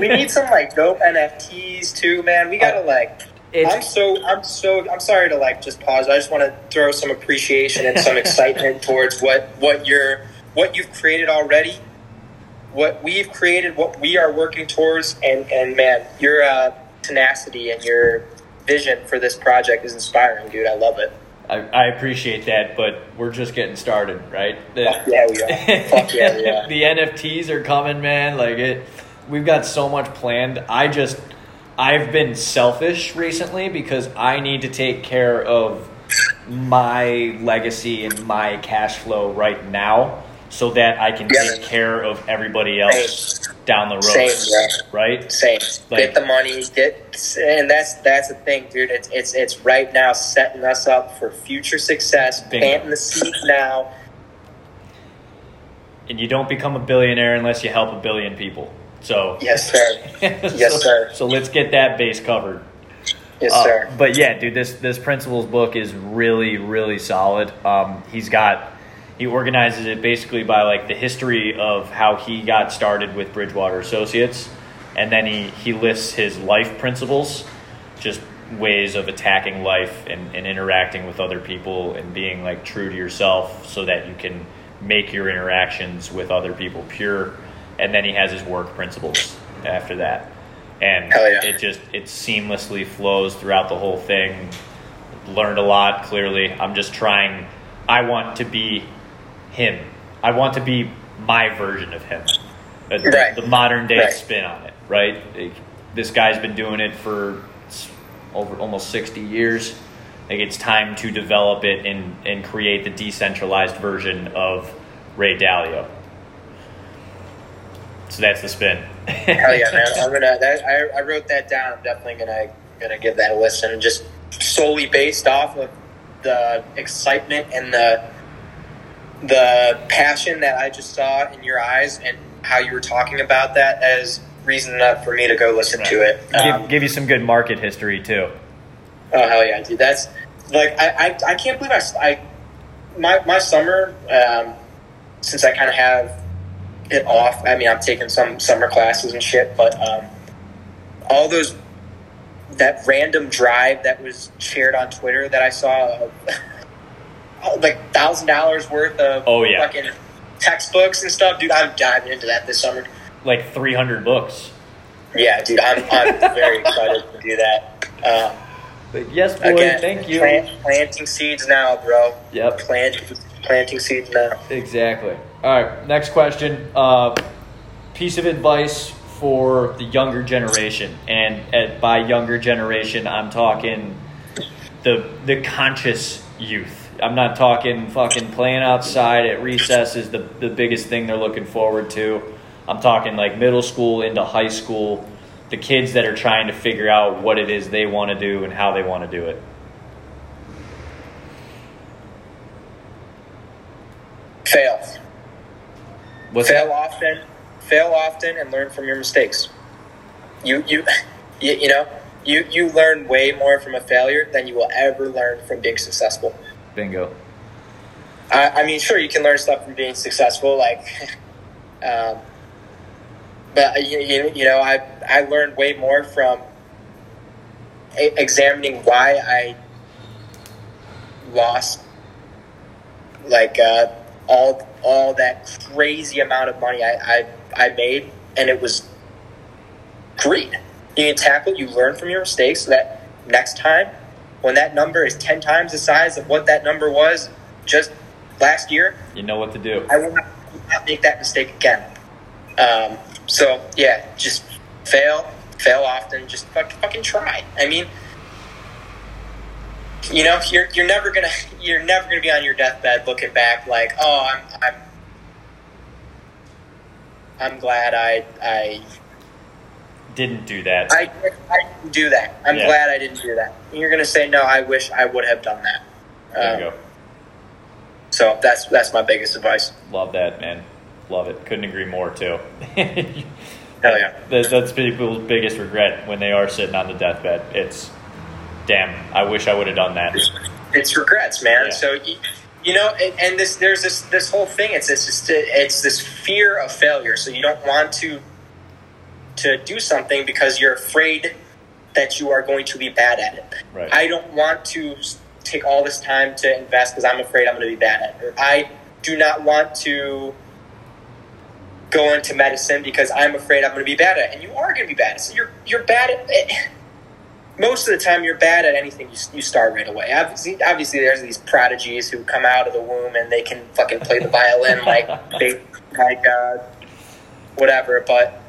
we need some like dope NFTs too, man. We gotta uh, like. It's- I'm so I'm so I'm sorry to like just pause. I just want to throw some appreciation and some *laughs* excitement towards what what you're what you've created already, what we've created, what we are working towards, and and man, your uh, tenacity and your vision for this project is inspiring, dude. I love it. I, I appreciate that, but we're just getting started, right? The, Fuck yeah, we are. Fuck yeah, we are. *laughs* the NFTs are coming, man. Like it, we've got so much planned. I just, I've been selfish recently because I need to take care of my legacy and my cash flow right now, so that I can Yeah. take care of everybody else down the road, Same, bro. right? Same. Like- get the money. Get and that's that's the thing, dude. It's it's it's right now setting us up for future success. Bingo. Planting the seeds now. And you don't become a billionaire unless you help a billion people. So Yes, sir. *laughs* Yes, sir. So let's get that base covered. Yes, Uh, sir. But yeah, dude, this this principles book is really really solid. Um, he's got he organizes it basically by like the history of how he got started with Bridgewater Associates, and then he he lists his life principles, just ways of attacking life and, and interacting with other people and being like true to yourself so that you can make your interactions with other people pure. And then he has his work principles after that. And yeah. it just it seamlessly flows throughout the whole thing. Learned a lot clearly. I'm just trying i want to be him. I want to be my version of him. Uh, the, the modern day Right. spin on it, right? Like, this guy's been doing it for over almost 60 years. Like it's time to develop it and, and create the decentralized version of Ray Dalio. So that's the spin. Hell yeah, man! *laughs* I'm gonna. That, I, I wrote that down. I'm definitely gonna gonna give that a listen, just solely based off of the excitement and the the passion that I just saw in your eyes and how you were talking about that as reason enough for me to go listen to it. Um, give, give you some good market history too. Oh hell yeah, dude! That's like I I, I can't believe I, I my my summer um, since I kind of have it off. I mean, I'm taking some summer classes and shit, but um, all those that random drive that was shared on Twitter that I saw, *laughs* like thousand dollars worth of Oh, yeah. fucking textbooks and stuff, dude. I'm diving into that this summer. Like 300 books. Yeah, dude, I'm I'm very excited to do that. Um, Like, yes, boy, Again, thank you. Plant, planting seeds now, bro. Yep. Plant, planting seeds now. Exactly. All right, next question. Uh, piece of advice for the younger generation, and at, by younger generation, I'm talking the the conscious youth. I'm not talking fucking playing outside at recess is the the biggest thing they're looking forward to. I'm talking like middle school into high school, the kids that are trying to figure out what it is they want to do and how they want to do it. Fail. What's fail that? often. Fail often and learn from your mistakes. You you you, you know you you learn way more from a failure than you will ever learn from being successful. Bingo. I, I mean, sure, you can learn stuff from being successful, like, *laughs* um, but you, you, you know, I I learned way more from examining why I lost, like, uh, all all that crazy amount of money I, I I made, and it was greed. You tackle, you learn from your mistakes, so that next time, when that number is ten times the size of what that number was just last year, You know what to do. I will not, not make that mistake again. Um, so yeah, just fail, fail often. Just fuck, fucking try. I mean, you know, you're you're never gonna you're never gonna be on your deathbed looking back like, oh, I'm I'm I'm glad I I Didn't do that. I, I didn't do that. I'm Yeah. glad I didn't do that. And you're gonna say no. I wish I would have done that. there you Um, go. So that's that's my biggest advice. Love that, man. Love it. Couldn't agree more, too. *laughs* Hell yeah. *laughs* That- That's people's biggest regret when they are sitting on the deathbed. It's, damn, I wish I would have done that. it's regrets, man. Yeah. So you, you know, and, and this there's this this whole thing. It's it's just it's this fear of failure. So you don't want to to do something because you're afraid that you are going to be bad at it. Right. I don't want to take all this time to invest because I'm afraid I'm going to be bad at it. Or I do not want to go into medicine because I'm afraid I'm going to be bad at it. And you are going to be bad at it. So you're you're bad at it. *sighs* Most of the time, you're bad at anything you, you start right away. Obviously, obviously, there's these prodigies who come out of the womb and they can fucking play the violin like *laughs* they like uh, whatever. But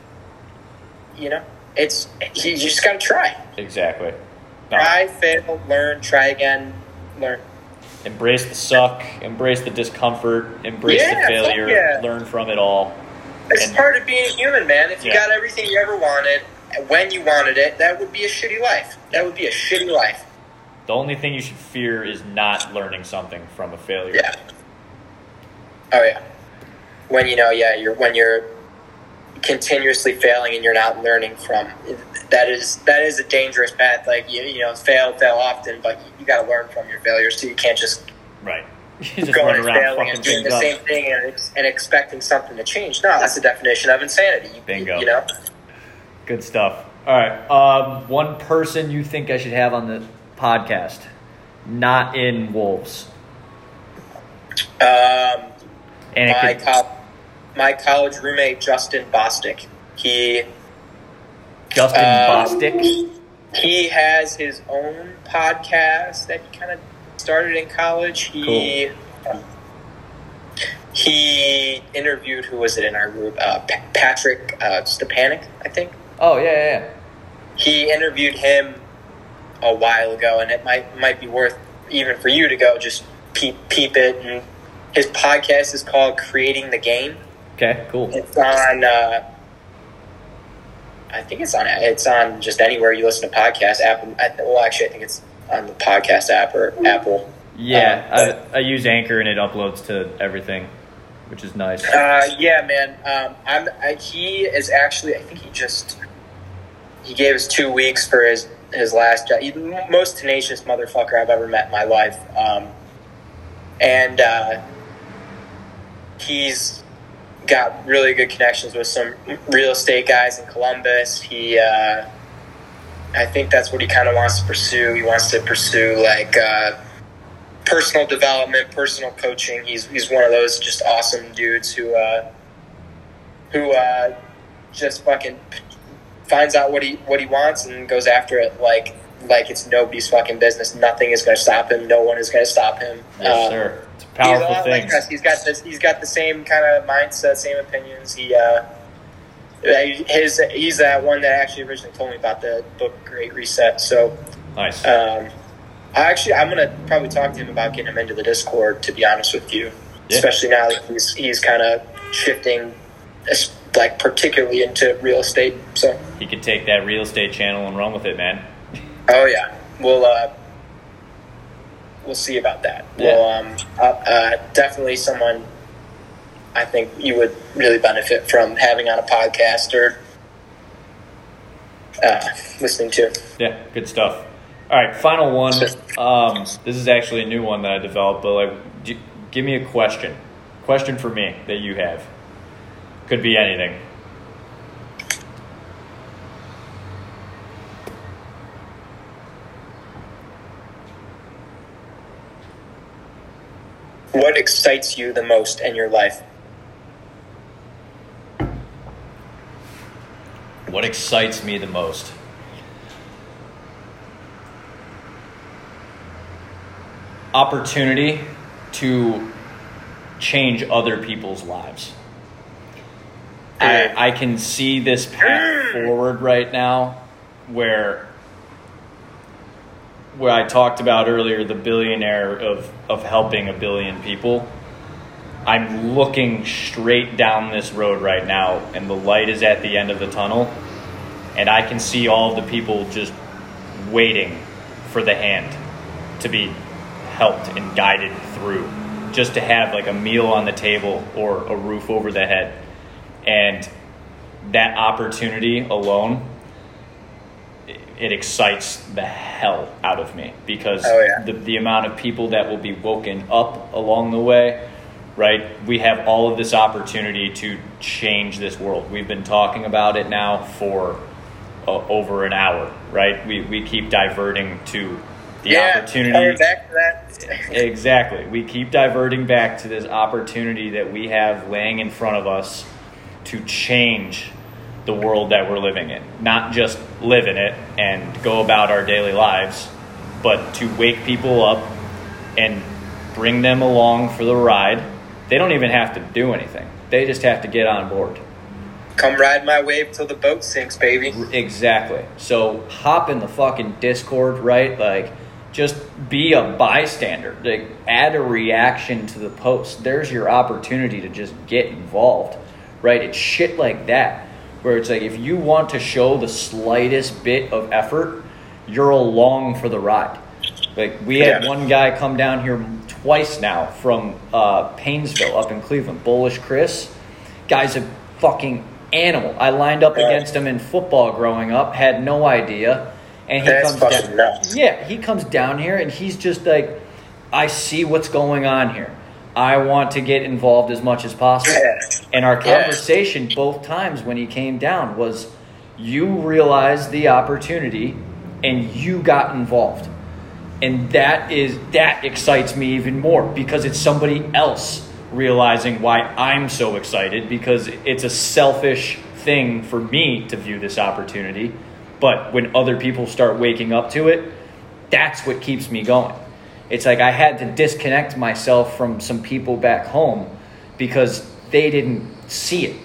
you know, it's you, just got to try. Exactly. No, Try, fail, learn, try again, learn. embrace the suck, embrace the discomfort, embrace Yeah, the failure, yeah. learn from it all. It's And- part of being human, man. If you Yeah. got everything you ever wanted when you wanted it, that would be a shitty life. That would be a shitty life. The only thing you should fear is not learning something from a failure. Yeah. Oh yeah. When you know, yeah, you're when you're continuously failing and you're not learning from that is that is a dangerous path. Like you, you know, fail, fail often, but you got to learn from your failures. So you can't just Right. *laughs* You just going and around failing fucking and doing the up. same thing and, and expecting something to change. No, that's the definition of insanity. You, Bingo. You know. Good stuff. All right. Um, one person you think I should have on the podcast, not in Wolves. Um, And my could, my college roommate Justin Bostic. He Justin um, Bostic. he has his own podcast that he kind of started in college. He he interviewed who was it in our group? Uh, Pa- Patrick uh, I think. Oh yeah, yeah, yeah. He interviewed him a while ago, and it might might be worth even for you to go just peep peep it. And his podcast is called Creating the Game. Okay, cool. It's on. Uh, I think it's on. It's on just anywhere you listen to podcasts. Apple. I, well, actually, I think it's on the podcast app or Apple. Yeah, Um, I, I use Anchor and it uploads to everything, which is nice. Uh, yeah, man. Um, I'm. I, he is actually. I think he just. He gave us two weeks for his his last job. Most tenacious motherfucker I've ever met in my life. Um, and uh, he's got really good connections with some real estate guys in Columbus. He. Uh, I think that's what he kind of wants to pursue. He wants to pursue like uh, personal development, personal coaching. He's he's one of those just awesome dudes who uh, who uh, just fucking finds out what he what he wants and goes after it like like it's nobody's fucking business. Nothing is going to stop him. No one is going to stop him. yes, Um, sir. A He's a lot like us. He's got this. He's got the same kind of mindset, same opinions. He, uh, his, he's that one that actually originally told me about the book Great Reset. So, nice. um, I actually, I'm gonna probably talk to him about getting him into the Discord. To be honest with you, Yeah. especially now that he's he's kind of shifting, like particularly into real estate. So, he could take that real estate channel and run with it, man. oh yeah, we'll uh, we'll see about that. Yeah. Well, um, uh, uh, definitely someone I think you would really benefit from having on a podcast or uh, listening to. Yeah, good stuff. All right, final one. Um, this is actually a new one that I developed, but like, g- give me a question. Question for me that you have. Could be anything. What excites you the most in your life? What excites me the most? Opportunity to change other people's lives. I, I can see this path forward right now where where I talked about earlier the billionaire of, of helping a billion people. I'm looking straight down this road right now and the light is at the end of the tunnel and I can see all the people just waiting for the hand to be helped and guided through just to have like a meal on the table or a roof over the head and that opportunity alone it- it excites the hell out of me because Oh, yeah. the, the amount of people that will be woken up along the way right we have all of this opportunity to change this world we've been talking about it now for uh, over an hour right we, we keep diverting to the yeah, opportunity back to that. *laughs* Exactly. We keep diverting back to this opportunity that we have laying in front of us to change the world that we're living in. Not just live in it and go about our daily lives, but to wake people up and bring them along for the ride. They don't even have to do anything, they just have to get on board. Come ride my wave till the boat sinks, baby. Exactly. So hop in the fucking Discord, right? Like, just be a bystander. Like, add a reaction to the post. There's your opportunity to just get involved, right? It's shit like that where it's like if you want to show the slightest bit of effort, you're along for the ride. Like we had Yeah. one guy come down here twice now from uh, Painesville up in Cleveland. Bullish Chris, guy's a fucking animal. I lined up Yeah. against him in football growing up, had no idea, and he That's comes down. nuts. Yeah, he comes down here and he's just like, I see what's going on here. I want to get involved as much as possible. And our conversation both times when he came down was you realized the opportunity and you got involved. And that is that excites me even more because it's somebody else realizing why I'm so excited because it's a selfish thing for me to view this opportunity. But when other people start waking up to it, that's what keeps me going. It's like I had to disconnect myself from some people back home because they didn't see it.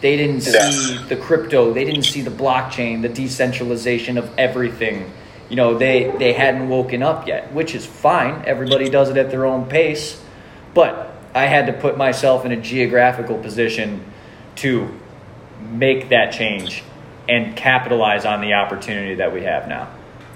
They didn't see the crypto. They didn't see the blockchain, the decentralization of everything. You know, they they hadn't woken up yet, which is fine. Everybody does it at their own pace. But I had to put myself in a geographical position to make that change and capitalize on the opportunity that we have now.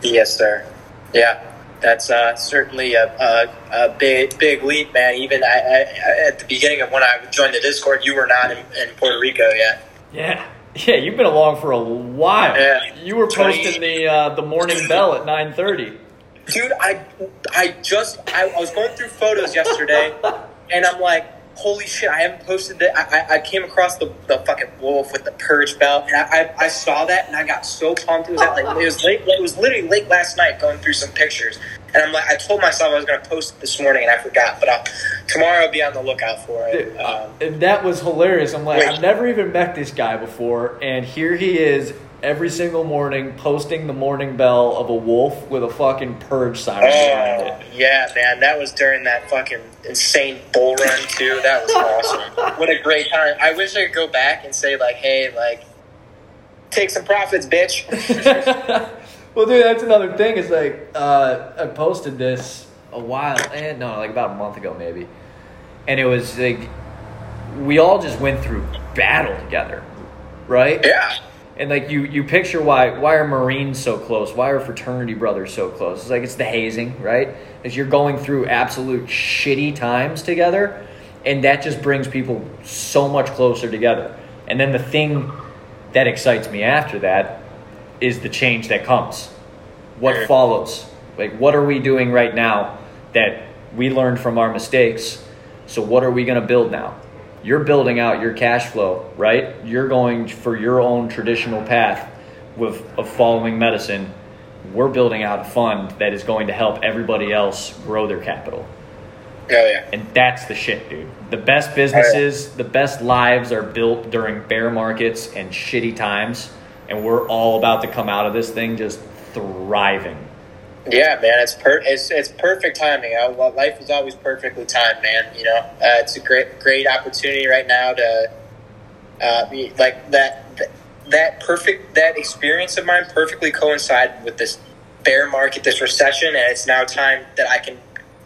Yes, sir. Yeah, that's uh, certainly a, a, a big big leap, man. Even I, I, at the beginning of when I joined the Discord, you were not in, in Puerto Rico yet. Yeah. *laughs* Yeah, you've been along for a while. Yeah. You were posting the uh, the morning *laughs* bell at nine thirty. Dude, I I just I, I was going through photos yesterday, *laughs* and I'm like, holy shit! I haven't posted that. I, I, I came across the, the fucking wolf with the purge belt, and I, I, I saw that, and I got so pumped. It was at, like it was late. It was literally late last night, going through some pictures, and I'm like, I told myself I was going to post it this morning, and I forgot. But I'll, tomorrow I'll be on the lookout for it. Um, and that was hilarious. I'm like, Wait. I've never even met this guy before, and here he is every single morning posting the morning bell of a wolf with a fucking purge siren behind Oh it. yeah, man! That was during that fucking insane bull run too. That was awesome. what a great time! I wish I could go back and say like, "Hey, like, take some profits, bitch." *laughs* well, dude, that's another thing. Is like uh, I posted this a while, and no, like about a month ago, maybe, and it was like we all just went through battle together, right? yeah, And like you, you picture why why are Marines so close? Why are fraternity brothers so close? It's like it's the hazing, right? As you're going through absolute shitty times together, and that just brings people so much closer together. And then the thing that excites me after that is the change that comes. What Mhm. follows? Like what are we doing right now that we learned from our mistakes? So what are we going to build now? You're building out your cash flow, right? You're going for your own traditional path with of following medicine. We're building out a fund that is going to help everybody else grow their capital. oh yeah, And that's the shit, dude. The best businesses, the best lives are built during bear markets and shitty times. And we're all about to come out of this thing just thriving. Yeah, man. It's per it's it's perfect timing. Uh, well, life is always perfectly timed, man. You know, uh, it's a great great opportunity right now to uh, be, like that that perfect that experience of mine perfectly coincided with this bear market, this recession, and it's now time that I can.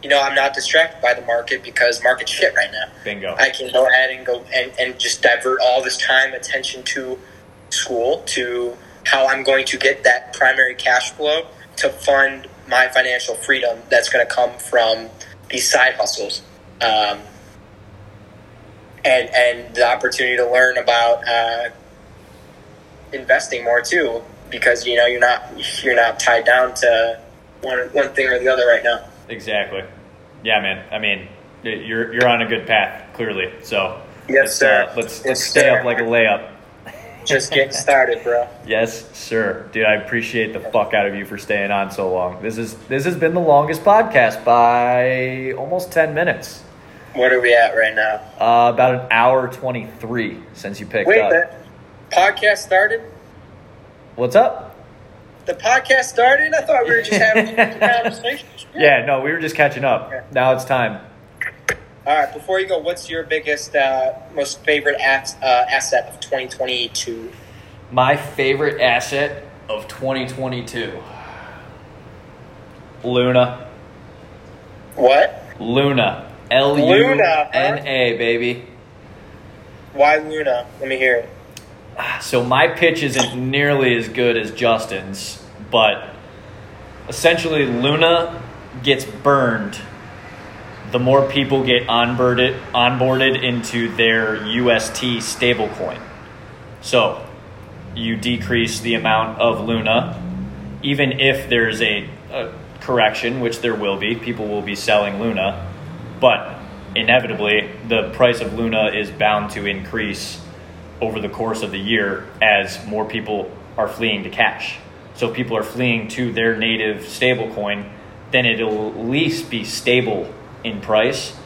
You know, I'm not distracted by the market because market shit right now. Bingo. I can go ahead and go and, and just divert all this time, attention to school, to how I'm going to get that primary cash flow to fund my financial freedom that's going to come from these side hustles. Um, and, and the opportunity to learn about uh, investing more too, because you know you're not you're not tied down to one one thing or the other right now. Exactly. Yeah, man. I mean, you're you're on a good path, clearly. So Yes, let's, sir. Uh, let's Yes, let's stay sir. up like a layup. Just getting started, bro. Yes, sir. Dude, I appreciate the fuck out of you for staying on so long. This is this has been the longest podcast by almost ten minutes. What are we at right now? Uh, about an hour twenty three since you picked Wait, up. the podcast started. What's up? The podcast started. I thought we were just having *laughs* a conversation. Yeah, no, we were just catching up. Okay. Now it's time. All right. Before you go, what's your biggest, uh, most favorite uh, asset of 2022? My favorite asset of 2022. Luna. What? Luna. L U Luna, N A, baby. Why Luna? Let me hear it. So my pitch isn't nearly as good as Justin's, but essentially Luna gets burned the more people get onboarded onboarded into their UST stablecoin. So you decrease the amount of Luna, even if there's a, a correction, which there will be. People will be selling Luna, but inevitably the price of Luna is bound to increase over the course of the year as more people are fleeing to cash. So people are fleeing to their native stablecoin, then it'll at least be stable in price.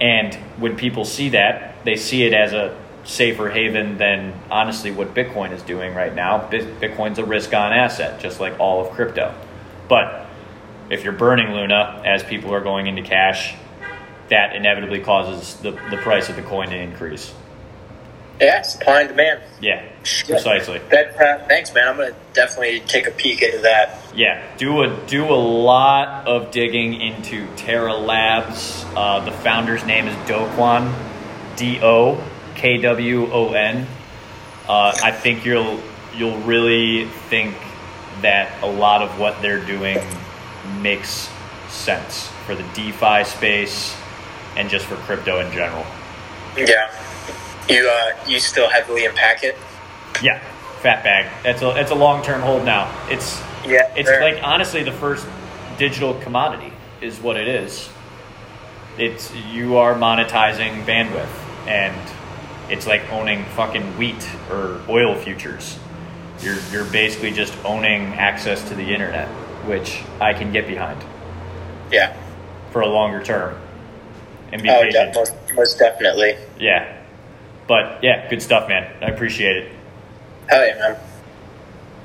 And when people see that, they see it as a safer haven than honestly what Bitcoin is doing right now. Bitcoin's a risk on asset, just like all of crypto. But if you're burning Luna as people are going into cash, that inevitably causes the, the price of the coin to increase. Yeah, supply and demand. Yeah, precisely. That, uh, thanks, man. I'm gonna definitely take a peek into that. Yeah, do a do a lot of digging into Terra Labs. Uh, the founder's name is Do Kwon, D O K W O N. Uh, I think you'll you'll really think that a lot of what they're doing makes sense for the DeFi space and just for crypto in general. Yeah. You uh, you still heavily in packet? Yeah, fat bag. That's a that's a long term hold now. It's Yeah, it's sure. like honestly the first digital commodity is what it is. It's you are monetizing bandwidth and it's like owning fucking wheat or oil futures. You're you're basically just owning access to the internet, which I can get behind Yeah. for a longer term. And be Oh, patient. most, most definitely. Yeah. But yeah, good stuff, man. I appreciate it. Hell yeah, man.